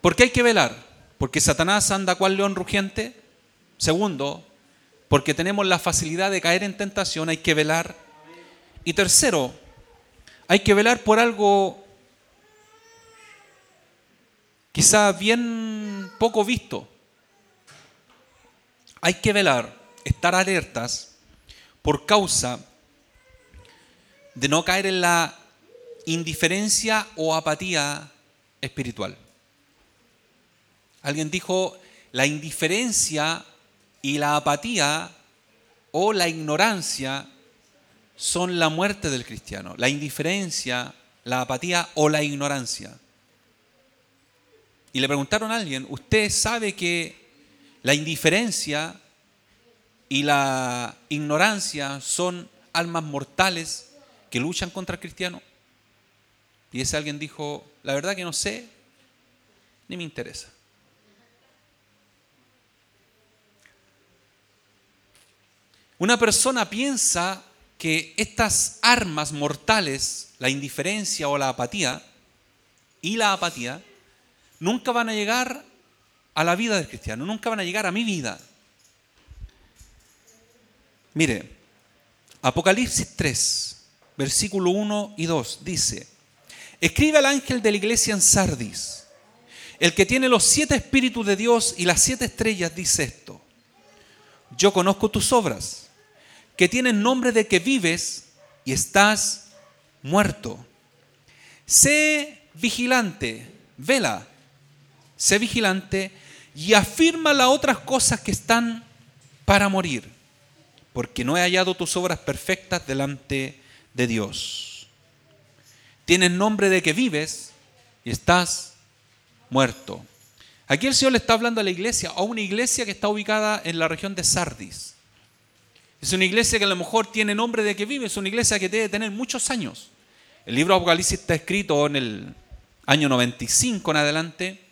¿por qué hay que velar? Porque Satanás anda cual león rugiente. Segundo, porque tenemos la facilidad de caer en tentación, hay que velar. Y tercero, hay que velar por algo quizá bien poco visto. Hay que velar, estar alertas por causa de no caer en la indiferencia o apatía espiritual. Alguien dijo, la indiferencia y la apatía o la ignorancia son la muerte del cristiano. La indiferencia, la apatía o la ignorancia. Y le preguntaron a alguien, ¿usted sabe que la indiferencia y la ignorancia son almas mortales que luchan contra el cristiano? Y ese alguien dijo, la verdad que no sé, ni me interesa. Una persona piensa que estas armas mortales, la indiferencia o la apatía, y la apatía, nunca van a llegar a la vida del cristiano, nunca van a llegar a mi vida. Mire, Apocalipsis 3, versículo 1 y 2 dice, escribe al ángel de la iglesia en Sardis, el que tiene los siete espíritus de Dios y las siete estrellas, dice esto, yo conozco tus obras, que tienen nombre de que vives y estás muerto. Sé vigilante, vela, sé vigilante y afirma las otras cosas que están para morir, porque no he hallado tus obras perfectas delante de Dios. Tienes nombre de que vives y estás muerto. Aquí el Señor le está hablando a la iglesia, a una iglesia que está ubicada en la región de Sardis. Es una iglesia que a lo mejor tiene nombre de que vive, es una iglesia que debe tener muchos años. El libro Apocalipsis está escrito en el año 95 en adelante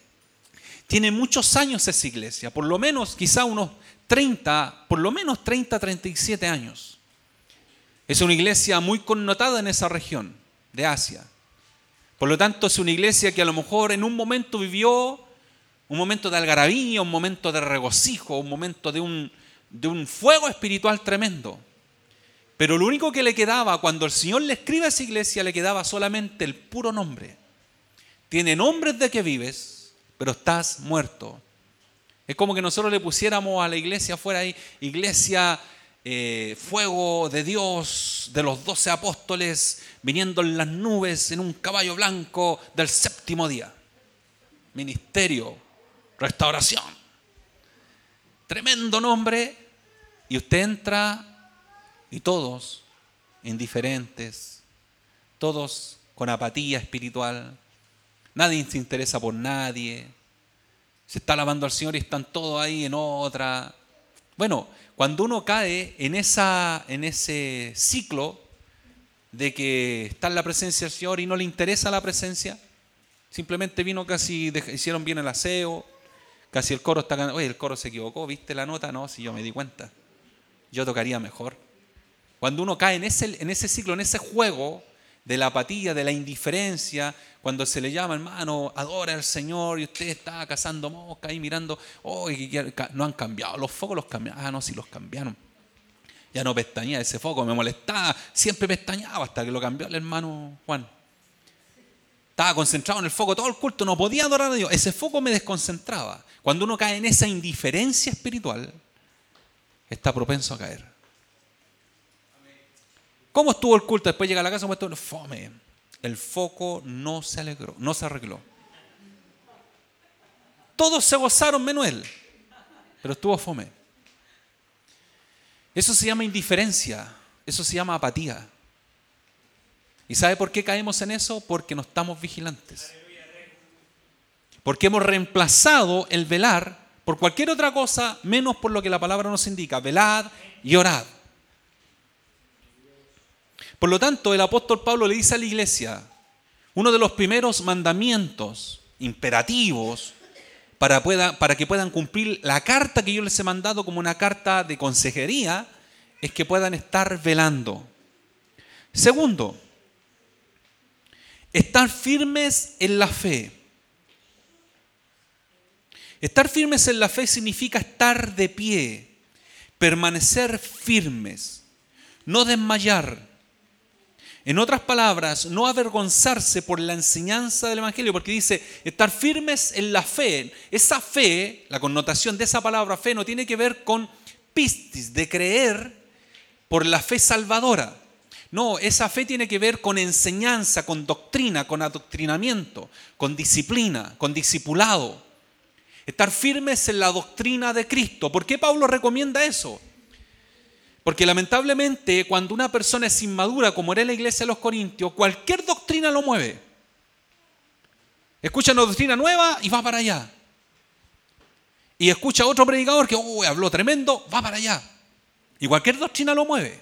tiene muchos años esa iglesia, por lo menos quizá unos 30, por lo menos 30, 37 años. Es una iglesia muy connotada en esa región de Asia. Por lo tanto, es una iglesia que a lo mejor en un momento vivió un momento de algarabía, un momento de regocijo, un momento de un, de un fuego espiritual tremendo. Pero lo único que le quedaba cuando el Señor le escribe a esa iglesia, le quedaba solamente el puro nombre. Tiene nombres de que vives, pero estás muerto. Es como que nosotros le pusiéramos a la iglesia afuera ahí, iglesia, eh, fuego de Dios, de los doce apóstoles, viniendo en las nubes en un caballo blanco del séptimo día. Ministerio, restauración. Tremendo nombre. Y usted entra y todos indiferentes, todos con apatía espiritual, nadie se interesa por nadie, se está alabando al Señor y están todos ahí en otra. Bueno, cuando uno cae en, esa, en ese ciclo de que está en la presencia del Señor y no le interesa la presencia, simplemente vino casi, hicieron bien el aseo, casi el coro está oye, el coro se equivocó, ¿viste la nota? No, si yo me di cuenta, yo tocaría mejor. Cuando uno cae en ese, en ese ciclo, en ese juego, de la apatía, de la indiferencia, cuando se le llama, hermano, adora al Señor y usted está cazando mosca ahí mirando, oh, no han cambiado, los focos los cambiaron, ah, no, sí los cambiaron. Ya no pestañea ese foco, me molestaba, siempre pestañaba hasta que lo cambió el hermano Juan. Estaba concentrado en el foco todo el culto, no podía adorar a Dios. Ese foco me desconcentraba. Cuando uno cae en esa indiferencia espiritual, está propenso a caer. ¿Cómo estuvo el culto? Después llega a la casa, estuvo? fome. El foco no se alegró, no se arregló. Todos se gozaron menos él, pero estuvo fome. Eso se llama indiferencia, eso se llama apatía. ¿Y sabe por qué caemos en eso? Porque no estamos vigilantes. Porque hemos reemplazado el velar por cualquier otra cosa menos por lo que la palabra nos indica. Velad y orad. Por lo tanto, el apóstol Pablo le dice a la iglesia, uno de los primeros mandamientos imperativos para, para, que puedan cumplir la carta que yo les he mandado como una carta de consejería, es que puedan estar velando. Segundo, estar firmes en la fe. Estar firmes en la fe significa estar de pie, permanecer firmes, no desmayar, en otras palabras, no avergonzarse por la enseñanza del Evangelio, porque dice estar firmes en la fe. Esa fe, la connotación de esa palabra fe, no tiene que ver con pistis, de creer por la fe salvadora. No, esa fe tiene que ver con enseñanza, con doctrina, con adoctrinamiento, con disciplina, con discipulado. Estar firmes en la doctrina de Cristo. ¿Por qué Pablo recomienda eso? Porque lamentablemente cuando una persona es inmadura, como era la iglesia de los Corintios, cualquier doctrina lo mueve. Escucha una doctrina nueva y va para allá. Y escucha otro predicador que habló tremendo, va para allá. Y cualquier doctrina lo mueve.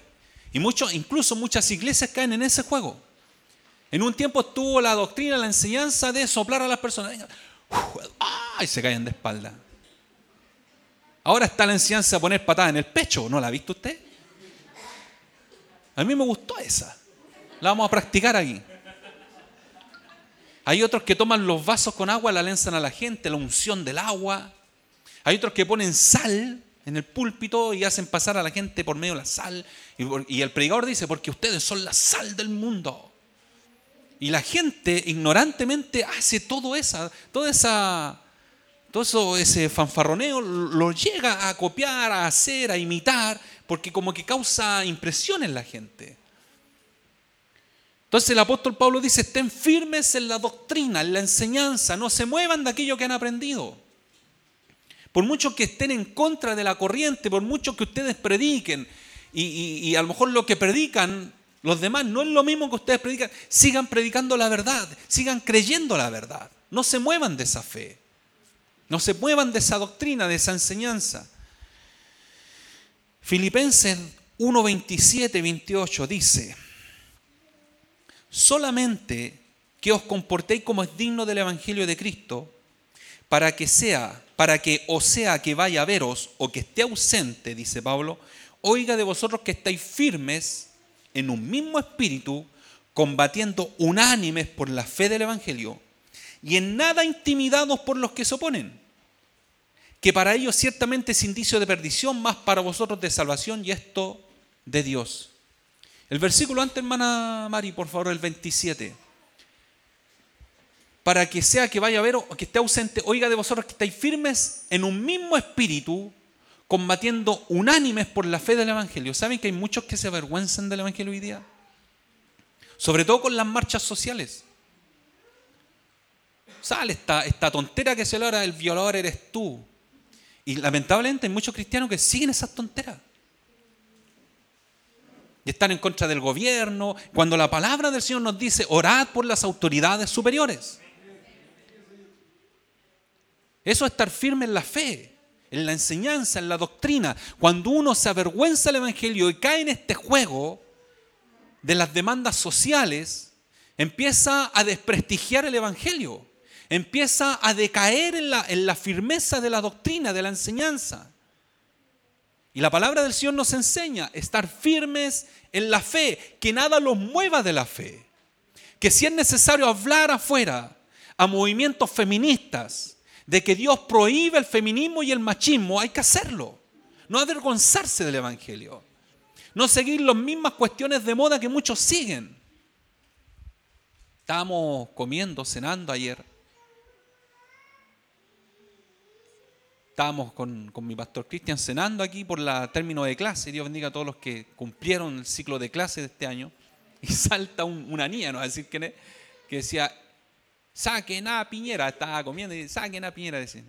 Y mucho, incluso muchas iglesias caen en ese juego. En un tiempo estuvo la doctrina, la enseñanza de soplar a las personas. y se caen de espalda. Ahora está la enseñanza de poner patada en el pecho. ¿No la ha visto usted? A mí me gustó esa. La vamos a practicar aquí. Hay otros que toman los vasos con agua, la lanzan a la gente, la unción del agua. Hay otros que ponen sal en el púlpito y hacen pasar a la gente por medio de la sal. Y, el predicador dice, porque ustedes son la sal del mundo. Y la gente ignorantemente hace todo esa, esa, todo eso, ese fanfarroneo, lo llega a copiar, a hacer, a imitar, porque como que causa impresión en la gente. Entonces el apóstol Pablo dice, estén firmes en la doctrina, en la enseñanza, no se muevan de aquello que han aprendido. Por mucho que estén en contra de la corriente, por mucho que ustedes prediquen, y, y a lo mejor lo que predican los demás no es lo mismo que ustedes predican, sigan predicando la verdad, sigan creyendo la verdad, no se muevan de esa fe, no se muevan de esa doctrina, de esa enseñanza. Filipenses 1, 27, 28 dice, solamente que os comportéis como es digno del Evangelio de Cristo, para que sea, para que o sea que vaya a veros o que esté ausente, dice Pablo, oiga de vosotros que estáis firmes en un mismo espíritu, combatiendo unánimes por la fe del Evangelio, y en nada intimidados por los que se oponen que para ellos ciertamente es indicio de perdición, más para vosotros de salvación y esto de Dios. El versículo antes, hermana Mari, por favor, el 27. Para que sea que vaya a ver o que esté ausente, oiga de vosotros que estáis firmes en un mismo espíritu, combatiendo unánimes por la fe del Evangelio. ¿Saben que hay muchos que se avergüenzan del Evangelio hoy día? Sobre todo con las marchas sociales. Sale esta, esta tontera que se logra, el violador eres tú. Y lamentablemente hay muchos cristianos que siguen esas tonteras. y estar en contra del gobierno, cuando la palabra del Señor nos dice, orad por las autoridades superiores. Eso es estar firme en la fe, en la enseñanza, en la doctrina. Cuando uno se avergüenza del Evangelio y cae en este juego de las demandas sociales, empieza a desprestigiar el Evangelio, empieza a decaer en la, firmeza de la doctrina, de la enseñanza. Y la palabra del Señor nos enseña estar firmes en la fe, que nada los mueva de la fe. Que si es necesario hablar afuera a movimientos feministas de que Dios prohíbe el feminismo y el machismo, hay que hacerlo. No avergonzarse del Evangelio. No seguir las mismas cuestiones de moda que muchos siguen. Estábamos comiendo, cenando ayer estábamos con, mi pastor Cristian cenando aquí por la término de clase. Dios bendiga a todos los que cumplieron el ciclo de clase de este año. Y *laughs* salta una niña, ¿no? A decir que, que decía, saquen a Piñera. Estaba comiendo y saquen a Piñera. Decían.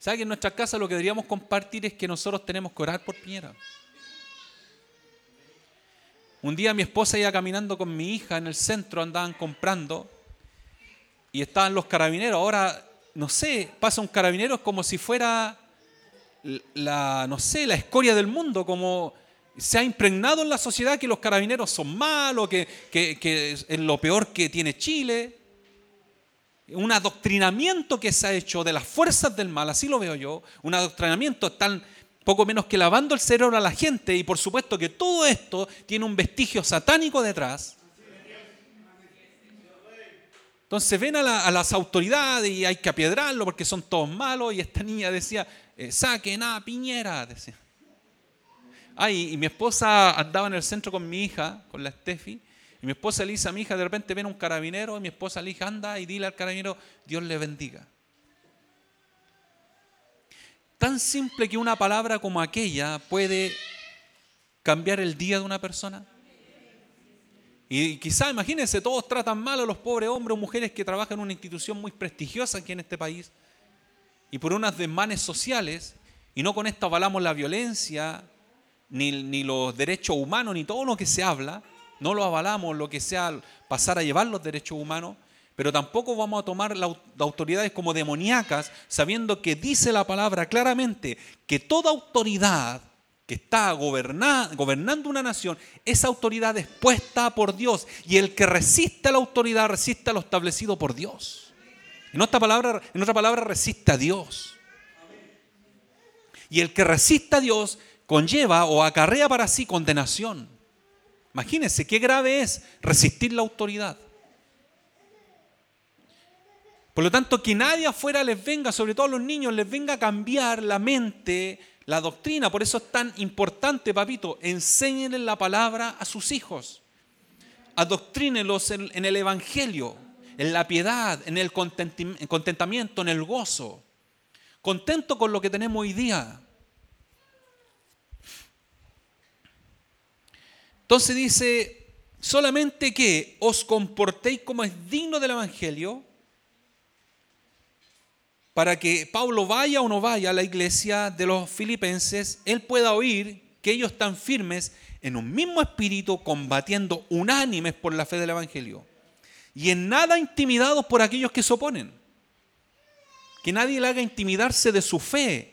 ¿Sabe que en nuestra casa lo que deberíamos compartir es que nosotros tenemos que orar por Piñera? Un día mi esposa iba caminando con mi hija en el centro, andaban comprando y estaban los carabineros. Ahora, no sé, pasa un carabinero como si fuera la, no sé, la escoria del mundo, como se ha impregnado en la sociedad que los carabineros son malos, que, es lo peor que tiene Chile. Un adoctrinamiento que se ha hecho de las fuerzas del mal, así lo veo yo, un adoctrinamiento tan poco menos que lavando el cerebro a la gente y por supuesto que todo esto tiene un vestigio satánico detrás entonces ven a, las autoridades y hay que apiedrarlo porque son todos malos. Y esta niña decía, eh, saquen a Piñera. Decía. Ay, y mi esposa andaba en el centro con mi hija, con la Steffi. Y mi esposa le mi hija, de repente ven un carabinero. Y mi esposa le anda y dile al carabinero, Dios le bendiga. Tan simple que una palabra como aquella puede cambiar el día de una persona. Y quizá, imagínense, todos tratan mal a los pobres hombres o mujeres que trabajan en una institución muy prestigiosa aquí en este país. Y por unas desmanes sociales, y no con esto avalamos la violencia, ni, ni los derechos humanos, ni todo lo que se habla, no lo avalamos, lo que sea pasar a llevar los derechos humanos, pero tampoco vamos a tomar las autoridades como demoníacas, sabiendo que dice la palabra claramente que toda autoridad que está gobernando una nación, esa autoridad es puesta por Dios. Y el que resiste a la autoridad resiste a lo establecido por Dios. En otra palabra, en otra palabra resiste a Dios. Y el que resiste a Dios conlleva o acarrea para sí condenación. Imagínense qué grave es resistir la autoridad. Por lo tanto, que nadie afuera les venga, sobre todo a los niños, les venga a cambiar la mente la doctrina, por eso es tan importante, papito, enséñenle la palabra a sus hijos. Adoctrínelos en, en el Evangelio, en la piedad, en el contentamiento, en el gozo. Contento con lo que tenemos hoy día. Entonces dice, solamente que os comportéis como es digno del Evangelio, para que Pablo vaya o no vaya a la iglesia de los filipenses, él pueda oír que ellos están firmes en un mismo espíritu, combatiendo unánimes por la fe del Evangelio. Y en nada intimidados por aquellos que se oponen. Que nadie le haga intimidarse de su fe.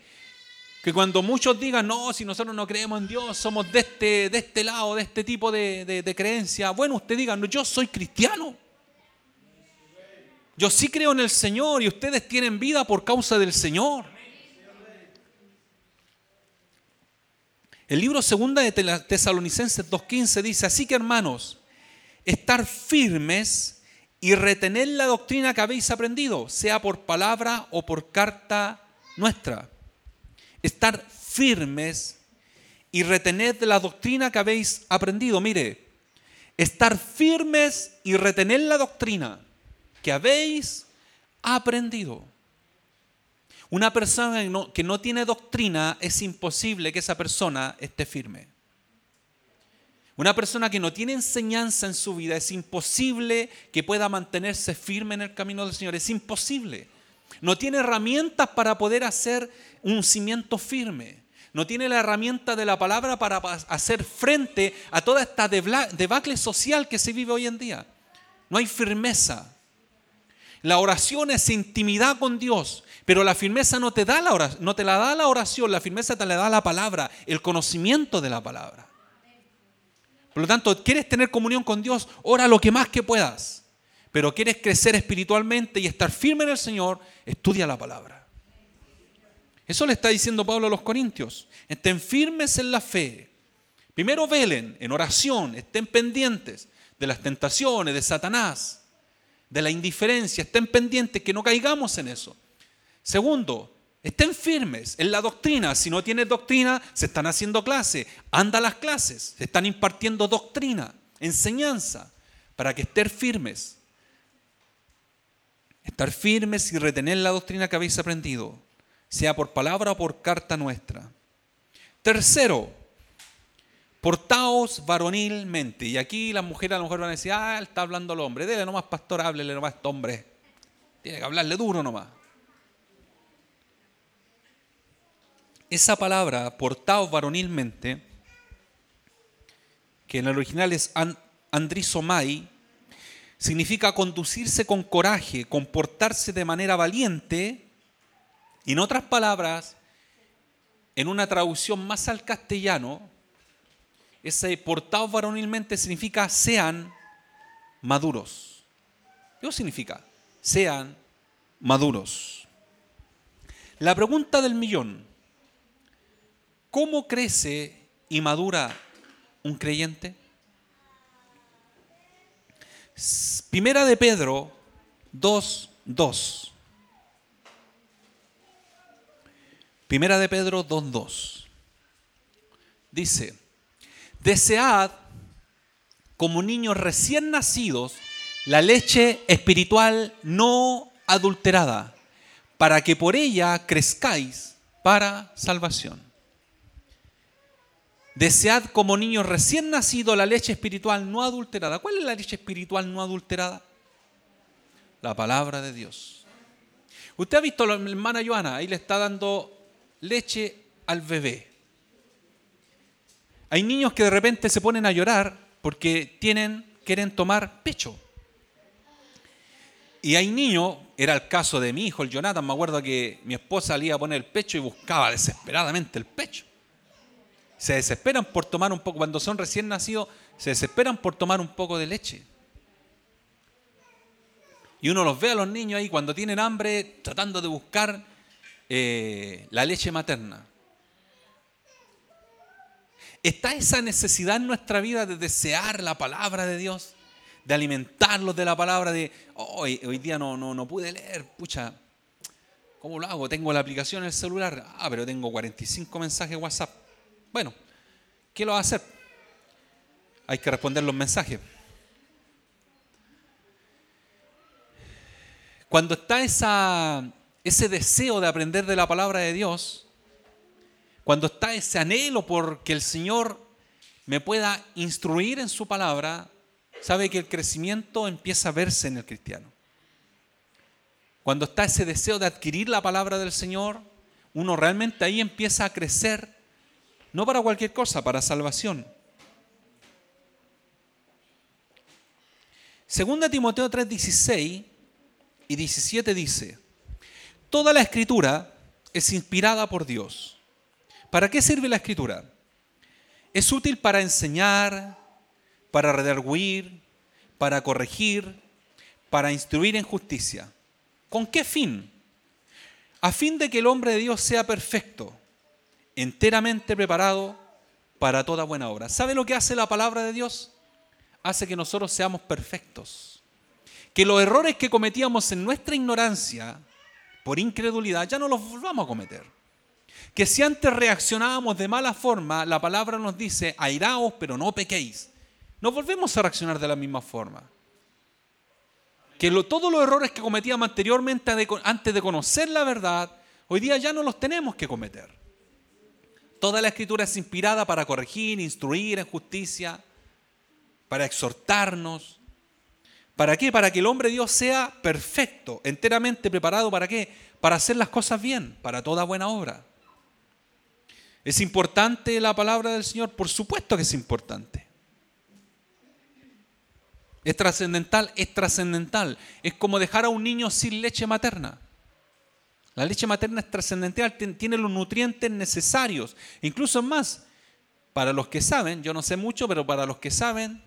Que cuando muchos digan, no, si nosotros no creemos en Dios, somos de este, de este lado, de este tipo de, de creencia. Bueno, usted diga, no, yo soy cristiano. Yo sí creo en el Señor y ustedes tienen vida por causa del Señor. El libro segunda de Tesalonicenses 2.15 dice, así que hermanos, estar firmes y retener la doctrina que habéis aprendido, sea por palabra o por carta nuestra. Estar firmes y retener la doctrina que habéis aprendido. Mire, estar firmes y retener la doctrina que habéis aprendido. Una persona que no, tiene doctrina es imposible que esa persona esté firme. Una persona que no tiene enseñanza en su vida es imposible que pueda mantenerse firme en el camino del Señor. Es imposible. No tiene herramientas para poder hacer un cimiento firme. no tiene la herramienta de la palabra para hacer frente a toda esta debacle social que se vive hoy en día. No hay firmeza. La oración es intimidad con Dios, pero la firmeza no te, da la no te la da la oración, la firmeza te la da la palabra, el conocimiento de la palabra. Por lo tanto, quieres tener comunión con Dios, ora lo que más que puedas. Pero quieres crecer espiritualmente y estar firme en el Señor, estudia la palabra. Eso le está diciendo Pablo a los Corintios. Estén firmes en la fe. Primero velen en oración, estén pendientes de las tentaciones de Satanás, de la indiferencia, estén pendientes que no caigamos en eso. Segundo, estén firmes en la doctrina. Si no tienes doctrina, se están haciendo clases. Anda a las clases, se están impartiendo doctrina, enseñanza, para que estén firmes. Estar firmes y retener la doctrina que habéis aprendido sea por palabra o por carta nuestra. Tercero, portaos varonilmente. Y aquí las mujeres a lo mejor van a decir, ah, él está hablando al hombre, dele nomás pastor, háblele nomás a este hombre. Tiene que hablarle duro nomás. Esa palabra, portaos varonilmente, que en el original es andrisomai, significa conducirse con coraje, comportarse de manera valiente en otras palabras, en una traducción más al castellano, ese portado varonilmente significa sean maduros. ¿Qué significa? Sean maduros. La pregunta del millón, ¿cómo crece y madura un creyente? Primera de Pedro 2, 2. Primera de Pedro 2.2. Dice, desead como niños recién nacidos la leche espiritual no adulterada, para que por ella crezcáis para salvación. Desead como niños recién nacidos la leche espiritual no adulterada. ¿Cuál es la leche espiritual no adulterada? La palabra de Dios. Usted ha visto a la hermana Joana, ahí le está dando leche al bebé. Hay niños que de repente se ponen a llorar porque tienen, quieren tomar pecho. Y hay niños, era el caso de mi hijo, el Jonathan, me acuerdo que mi esposa salía a poner el pecho y buscaba desesperadamente el pecho. Se desesperan por tomar un poco, cuando son recién nacidos, se desesperan por tomar un poco de leche. Y uno los ve a los niños ahí cuando tienen hambre, tratando de buscar eh, la leche materna. ¿Está esa necesidad en nuestra vida de desear la palabra de Dios? De alimentarlos de la palabra de, hoy, hoy día no, no, no pude leer, pucha, ¿cómo lo hago? Tengo la aplicación en el celular, ah, pero tengo 45 mensajes WhatsApp. Bueno, ¿qué lo va a hacer? Hay que responder los mensajes. Cuando está esa, ese deseo de aprender de la palabra de Dios, cuando está ese anhelo por que el Señor me pueda instruir en su palabra, sabe que el crecimiento empieza a verse en el cristiano. Cuando está ese deseo de adquirir la palabra del Señor, uno realmente ahí empieza a crecer, no para cualquier cosa, para salvación. Segunda Timoteo 3, 16 y 17 dice, Toda la escritura es inspirada por Dios. ¿Para qué sirve la escritura? Es útil para enseñar, para redarguir, para corregir, para instruir en justicia. ¿Con qué fin? A fin de que el hombre de Dios sea perfecto, enteramente preparado para toda buena obra. ¿Sabe lo que hace la palabra de Dios? Hace que nosotros seamos perfectos. Que los errores que cometíamos en nuestra ignorancia, por incredulidad, ya no los volvamos a cometer. Que si antes reaccionábamos de mala forma, la palabra nos dice, airaos, pero no pequéis. No volvemos a reaccionar de la misma forma. Que todos los errores que cometíamos anteriormente, antes de conocer la verdad, hoy día ya no los tenemos que cometer. Toda la escritura es inspirada para corregir, instruir en justicia, para exhortarnos, ¿Para qué? Para que el hombre Dios sea perfecto, enteramente preparado. ¿Para qué? Para hacer las cosas bien, para toda buena obra. ¿Es importante la palabra del Señor? Por supuesto que es importante. ¿Es trascendental? Es trascendental. Es como dejar a un niño sin leche materna. La leche materna es trascendental, tiene los nutrientes necesarios. Incluso más, para los que saben, yo no sé mucho, pero para los que saben,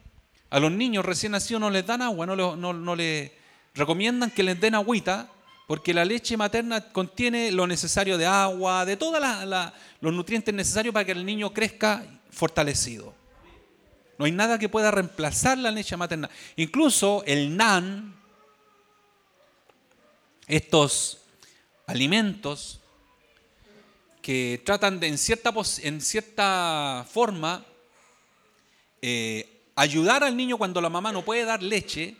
a los niños recién nacidos no les dan agua, no, no, no les recomiendan que les den agüita, porque la leche materna contiene lo necesario de agua, de todos los nutrientes necesarios para que el niño crezca fortalecido. No hay nada que pueda reemplazar la leche materna. Incluso el NAN, estos alimentos que tratan de en cierta, en cierta forma eh, ayudar al niño cuando la mamá no puede dar leche,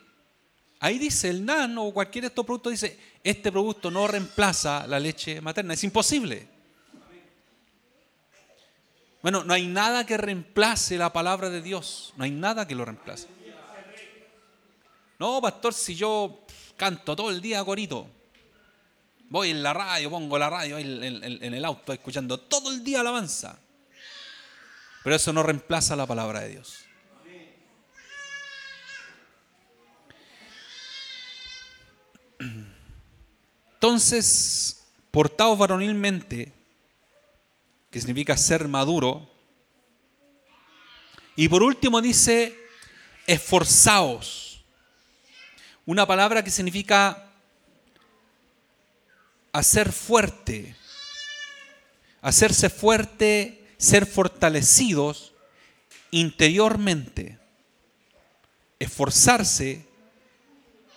ahí dice el NAN o cualquier de estos productos, dice, este producto no reemplaza la leche materna, es imposible. Bueno, no hay nada que reemplace la palabra de Dios, no hay nada que lo reemplace. No, pastor, si yo canto todo el día corito, voy en la radio, pongo la radio en el auto escuchando todo el día alabanza, pero eso no reemplaza la palabra de Dios. Entonces, portados varonilmente, que significa ser maduro. Y por último dice, esforzaos. Una palabra que significa hacer fuerte, hacerse fuerte, ser fortalecidos interiormente, esforzarse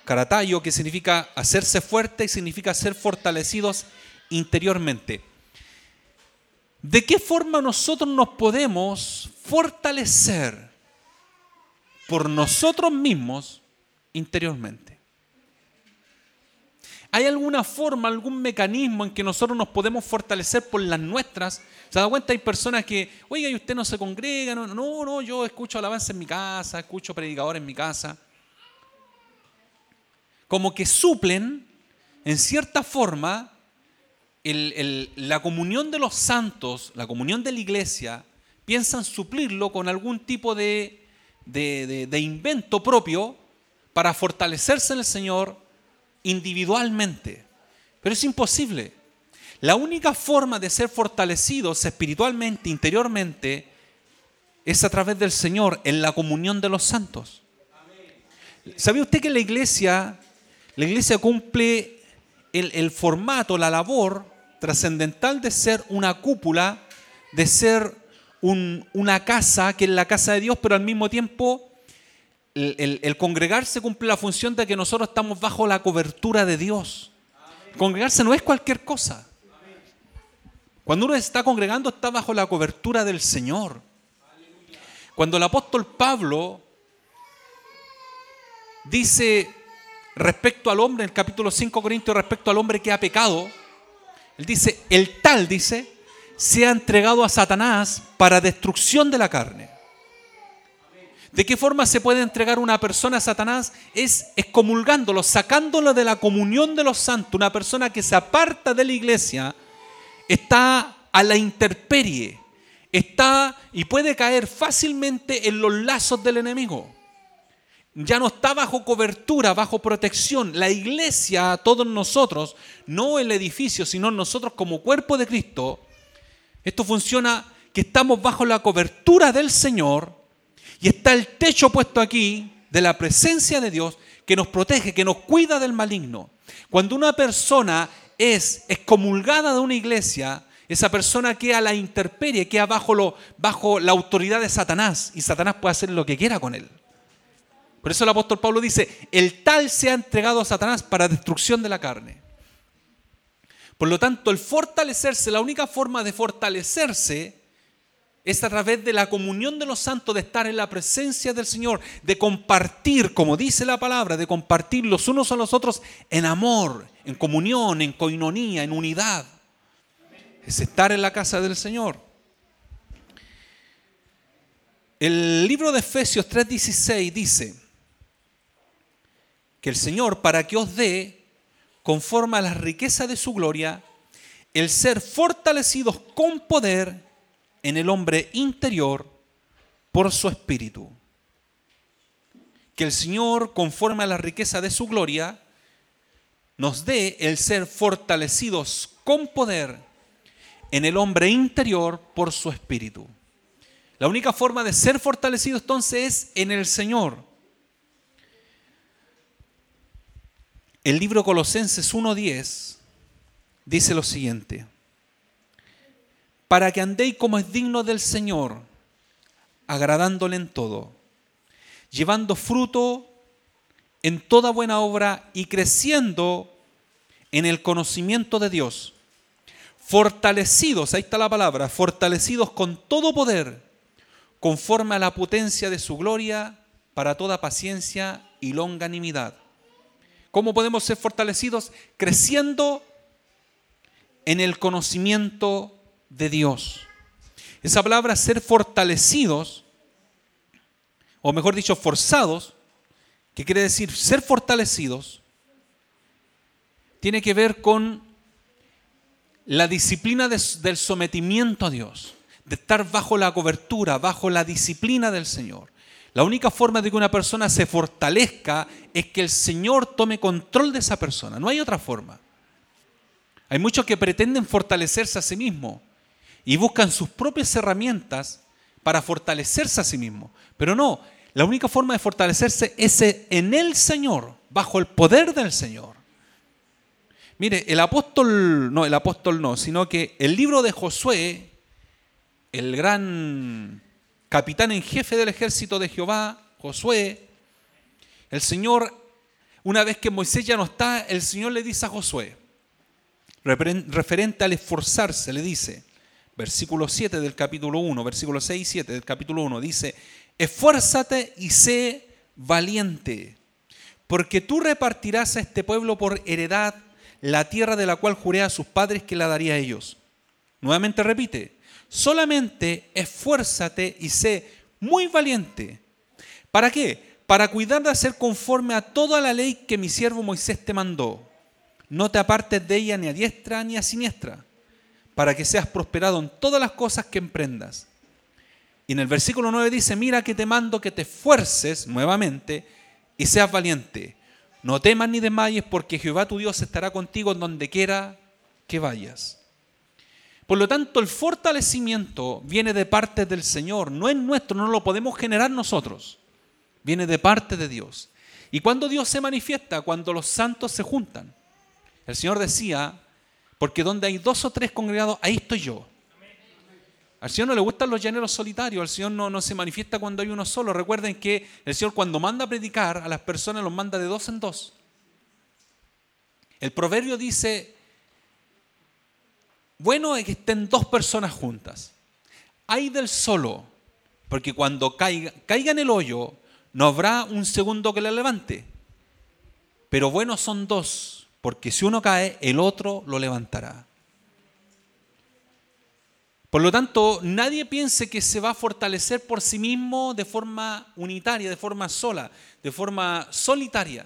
Caratayo, que significa hacerse fuerte y significa ser fortalecidos interiormente. ¿De qué forma nosotros nos podemos fortalecer por nosotros mismos interiormente? ¿Hay alguna forma, algún mecanismo en que nosotros nos podemos fortalecer por las nuestras? ¿Se da cuenta? Hay personas que, oiga, ¿y usted no se congrega? No, no, no yo escucho alabanza en mi casa, escucho predicadores en mi casa como que suplen, en cierta forma, la comunión de los santos, la comunión de la iglesia, piensan suplirlo con algún tipo de, de invento propio para fortalecerse en el Señor individualmente. Pero es imposible. La única forma de ser fortalecidos espiritualmente, interiormente, es a través del Señor, en la comunión de los santos. ¿Sabe usted que la iglesia la iglesia cumple el, formato, la labor trascendental de ser una cúpula, de ser una casa que es la casa de Dios, pero al mismo tiempo el, el, congregarse cumple la función de que nosotros estamos bajo la cobertura de Dios. Congregarse no es cualquier cosa. Cuando uno está congregando está bajo la cobertura del Señor. Cuando el apóstol Pablo dice, respecto al hombre, en el capítulo 5 Corintios, respecto al hombre que ha pecado, él dice, el tal, dice, se ha entregado a Satanás para destrucción de la carne. ¿De qué forma se puede entregar una persona a Satanás? Es excomulgándolo, sacándolo de la comunión de los santos. Una persona que se aparta de la iglesia está a la intemperie, está y puede caer fácilmente en los lazos del enemigo ya no está bajo cobertura, bajo protección. La iglesia, todos nosotros, no el edificio, sino nosotros como cuerpo de Cristo, esto funciona que estamos bajo la cobertura del Señor y está el techo puesto aquí de la presencia de Dios que nos protege, que nos cuida del maligno. Cuando una persona es excomulgada de una iglesia, esa persona queda a la intemperie, queda lo, bajo la autoridad de Satanás y Satanás puede hacer lo que quiera con él. Por eso el apóstol Pablo dice, el tal se ha entregado a Satanás para destrucción de la carne. Por lo tanto, el fortalecerse, la única forma de fortalecerse es a través de la comunión de los santos, de estar en la presencia del Señor, de compartir, como dice la palabra, de compartir los unos a los otros en amor, en comunión, en coinonía, en unidad. Es estar en la casa del Señor. El libro de Efesios 3:16 dice, que el Señor para que os dé, conforme a la riqueza de su gloria, el ser fortalecidos con poder en el hombre interior por su espíritu. Que el Señor, conforme a la riqueza de su gloria, nos dé el ser fortalecidos con poder en el hombre interior por su espíritu. La única forma de ser fortalecidos entonces es en el Señor. El libro Colosenses 1.10 dice lo siguiente, para que andéis como es digno del Señor, agradándole en todo, llevando fruto en toda buena obra y creciendo en el conocimiento de Dios, fortalecidos, ahí está la palabra, fortalecidos con todo poder, conforme a la potencia de su gloria, para toda paciencia y longanimidad. ¿Cómo podemos ser fortalecidos? Creciendo en el conocimiento de Dios. Esa palabra ser fortalecidos, o mejor dicho, forzados, que quiere decir ser fortalecidos, tiene que ver con la disciplina del sometimiento a Dios, de estar bajo la cobertura, bajo la disciplina del Señor. La única forma de que una persona se fortalezca es que el Señor tome control de esa persona. No hay otra forma. Hay muchos que pretenden fortalecerse a sí mismos y buscan sus propias herramientas para fortalecerse a sí mismos. Pero no, la única forma de fortalecerse es en el Señor, bajo el poder del Señor. Mire, el apóstol, no, el apóstol no, sino que el libro de Josué, el gran capitán en jefe del ejército de Jehová, Josué, el Señor, una vez que Moisés ya no está, el Señor le dice a Josué, referente al esforzarse, le dice, versículo 7 del capítulo 1, versículo 6 y 7 del capítulo 1, dice, esfuérzate y sé valiente, porque tú repartirás a este pueblo por heredad la tierra de la cual juré a sus padres que la daría a ellos. Nuevamente repite, solamente esfuérzate y sé muy valiente. ¿Para qué? Para cuidar de hacer conforme a toda la ley que mi siervo Moisés te mandó. No te apartes de ella ni a diestra ni a siniestra, para que seas prosperado en todas las cosas que emprendas. Y en el versículo 9 dice, mira que te mando que te esfuerces nuevamente y seas valiente. No temas ni desmayes porque Jehová tu Dios estará contigo en donde quiera que vayas. Por lo tanto, el fortalecimiento viene de parte del Señor, no es nuestro, no lo podemos generar nosotros. Viene de parte de Dios. ¿Y cuando Dios se manifiesta? Cuando los santos se juntan. El Señor decía, porque donde hay dos o tres congregados, ahí estoy yo. Al Señor no le gustan los llaneros solitarios, al Señor no, no se manifiesta cuando hay uno solo. Recuerden que el Señor cuando manda a predicar a las personas los manda de dos en dos. El proverbio dice, bueno es que estén dos personas juntas. Hay del solo, porque cuando caiga, en el hoyo, no habrá un segundo que le levante. Pero bueno son dos, porque si uno cae, el otro lo levantará. Por lo tanto, nadie piense que se va a fortalecer por sí mismo de forma unitaria, de forma sola, de forma solitaria,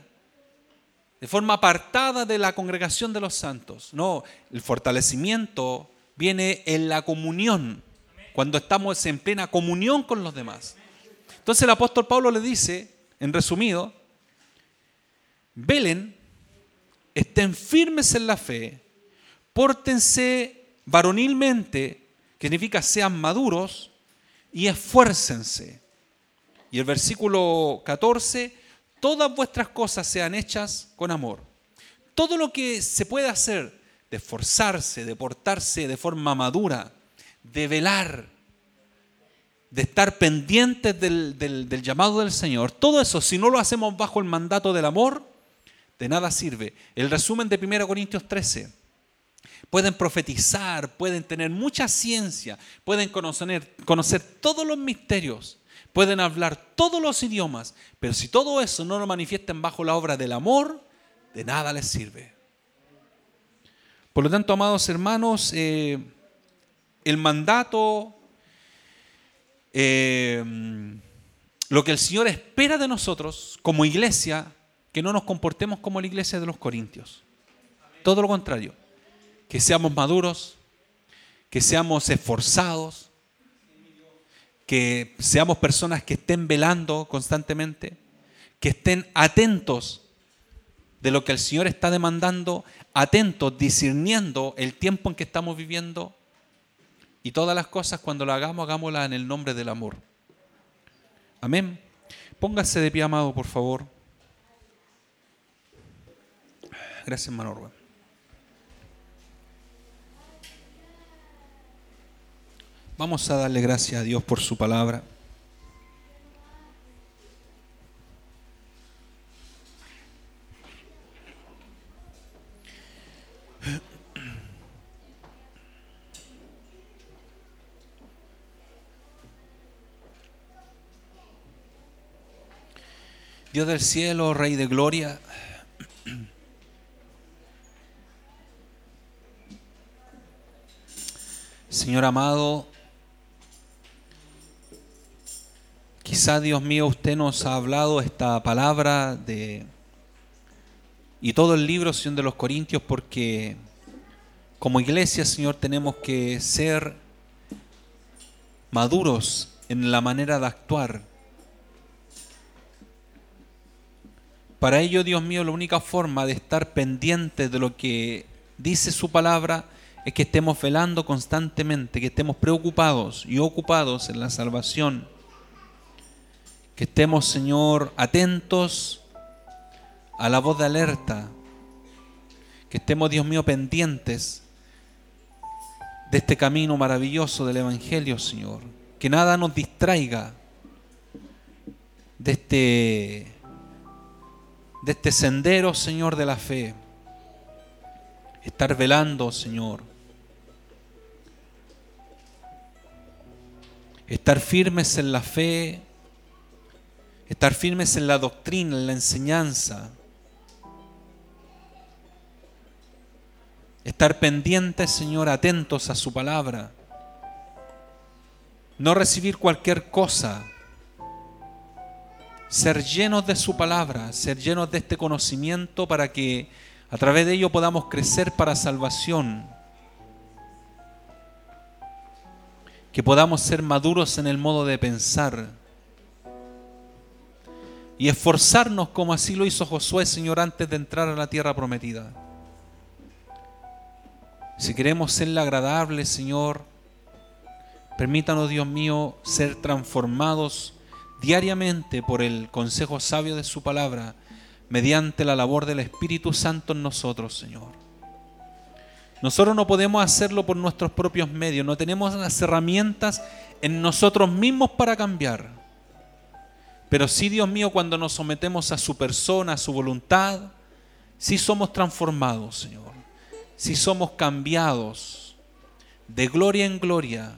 de forma apartada de la congregación de los santos. No, el fortalecimiento viene en la comunión, cuando estamos en plena comunión con los demás. Entonces el apóstol Pablo le dice, en resumido, velen, estén firmes en la fe, pórtense varonilmente, que significa sean maduros y esfuércense. Y el versículo 14, todas vuestras cosas sean hechas con amor. Todo lo que se puede hacer de esforzarse, de portarse de forma madura, de velar, de estar pendientes del, llamado del Señor, todo eso, si no lo hacemos bajo el mandato del amor, de nada sirve. El resumen de 1 Corintios 13 pueden profetizar, pueden tener mucha ciencia, pueden conocer todos los misterios, pueden hablar todos los idiomas, pero si todo eso no lo manifiestan bajo la obra del amor, de nada les sirve. Por lo tanto, amados hermanos, eh, el mandato, eh, lo que el Señor espera de nosotros como iglesia, que no nos comportemos como la iglesia de los Corintios. Todo lo contrario que seamos maduros, que seamos esforzados, que seamos personas que estén velando constantemente, que estén atentos de lo que el Señor está demandando, atentos, discerniendo el tiempo en que estamos viviendo. Y todas las cosas cuando las hagamos, hagámoslas en el nombre del amor. Amén. Póngase de pie, amado, por favor. Gracias, hermano Vamos a darle gracias a Dios por su palabra. Dios del cielo, Rey de gloria, Señor amado, quizá Dios mío usted nos ha hablado esta palabra de y todo el libro, Señor de los Corintios, porque como iglesia, Señor, tenemos que ser maduros en la manera de actuar Para ello, Dios mío, la única forma de estar pendiente de lo que dice su palabra es que estemos velando constantemente, que estemos preocupados y ocupados en la salvación. Que estemos, Señor, atentos a la voz de alerta. Que estemos, Dios mío, pendientes de este camino maravilloso del Evangelio, Señor. Que nada nos distraiga de este de este sendero, Señor, de la fe. Estar velando, Señor. Estar firmes en la fe. Estar firmes en la doctrina, en la enseñanza. Estar pendientes, Señor, atentos a su palabra. No recibir cualquier cosa ser llenos de su palabra, ser llenos de este conocimiento para que a través de ello podamos crecer para salvación. Que podamos ser maduros en el modo de pensar. Y esforzarnos como así lo hizo Josué, Señor, antes de entrar a la tierra prometida. Si queremos serle agradable, Señor, permítanos, Dios mío, ser transformados diariamente por el consejo sabio de su palabra, mediante la labor del Espíritu Santo en nosotros, Señor. Nosotros no podemos hacerlo por nuestros propios medios, no tenemos las herramientas en nosotros mismos para cambiar. Pero sí, Dios mío, cuando nos sometemos a su persona, a su voluntad, sí somos transformados, Señor. Sí somos cambiados de gloria en gloria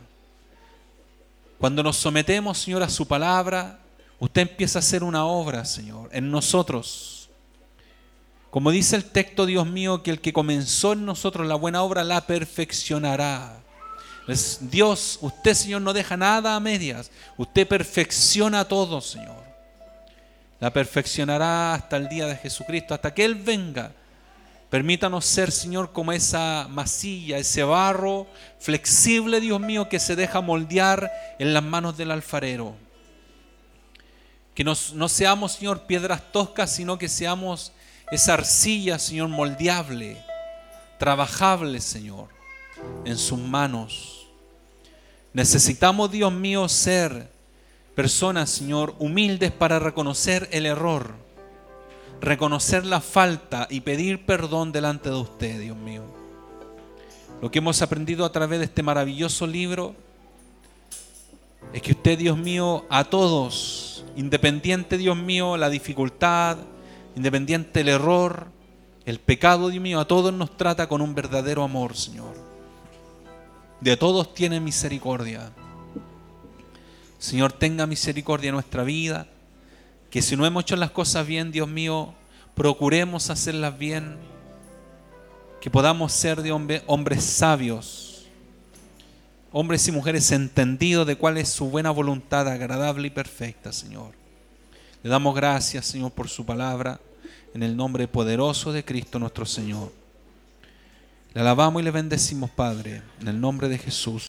cuando nos sometemos, Señor, a su palabra, usted empieza a hacer una obra, Señor, en nosotros. Como dice el texto, Dios mío, que el que comenzó en nosotros la buena obra la perfeccionará. Dios, usted, Señor, no deja nada a medias. Usted perfecciona todo, Señor. La perfeccionará hasta el día de Jesucristo, hasta que Él venga Permítanos ser, Señor, como esa masilla, ese barro flexible, Dios mío, que se deja moldear en las manos del alfarero. Que no seamos, Señor, piedras toscas, sino que seamos esa arcilla, Señor, moldeable, trabajable, Señor, en sus manos. Necesitamos, Dios mío, ser personas, Señor, humildes para reconocer el error reconocer la falta y pedir perdón delante de usted, Dios mío. Lo que hemos aprendido a través de este maravilloso libro es que usted, Dios mío, a todos, independiente, Dios mío, la dificultad, independiente el error, el pecado, Dios mío, a todos nos trata con un verdadero amor, Señor. De todos tiene misericordia. Señor, tenga misericordia en nuestra vida que si no hemos hecho las cosas bien, Dios mío, procuremos hacerlas bien, que podamos ser de hombres sabios, hombres y mujeres entendidos de cuál es su buena voluntad agradable y perfecta, Señor. Le damos gracias, Señor, por su palabra, en el nombre poderoso de Cristo nuestro Señor. Le alabamos y le bendecimos, Padre, en el nombre de Jesús.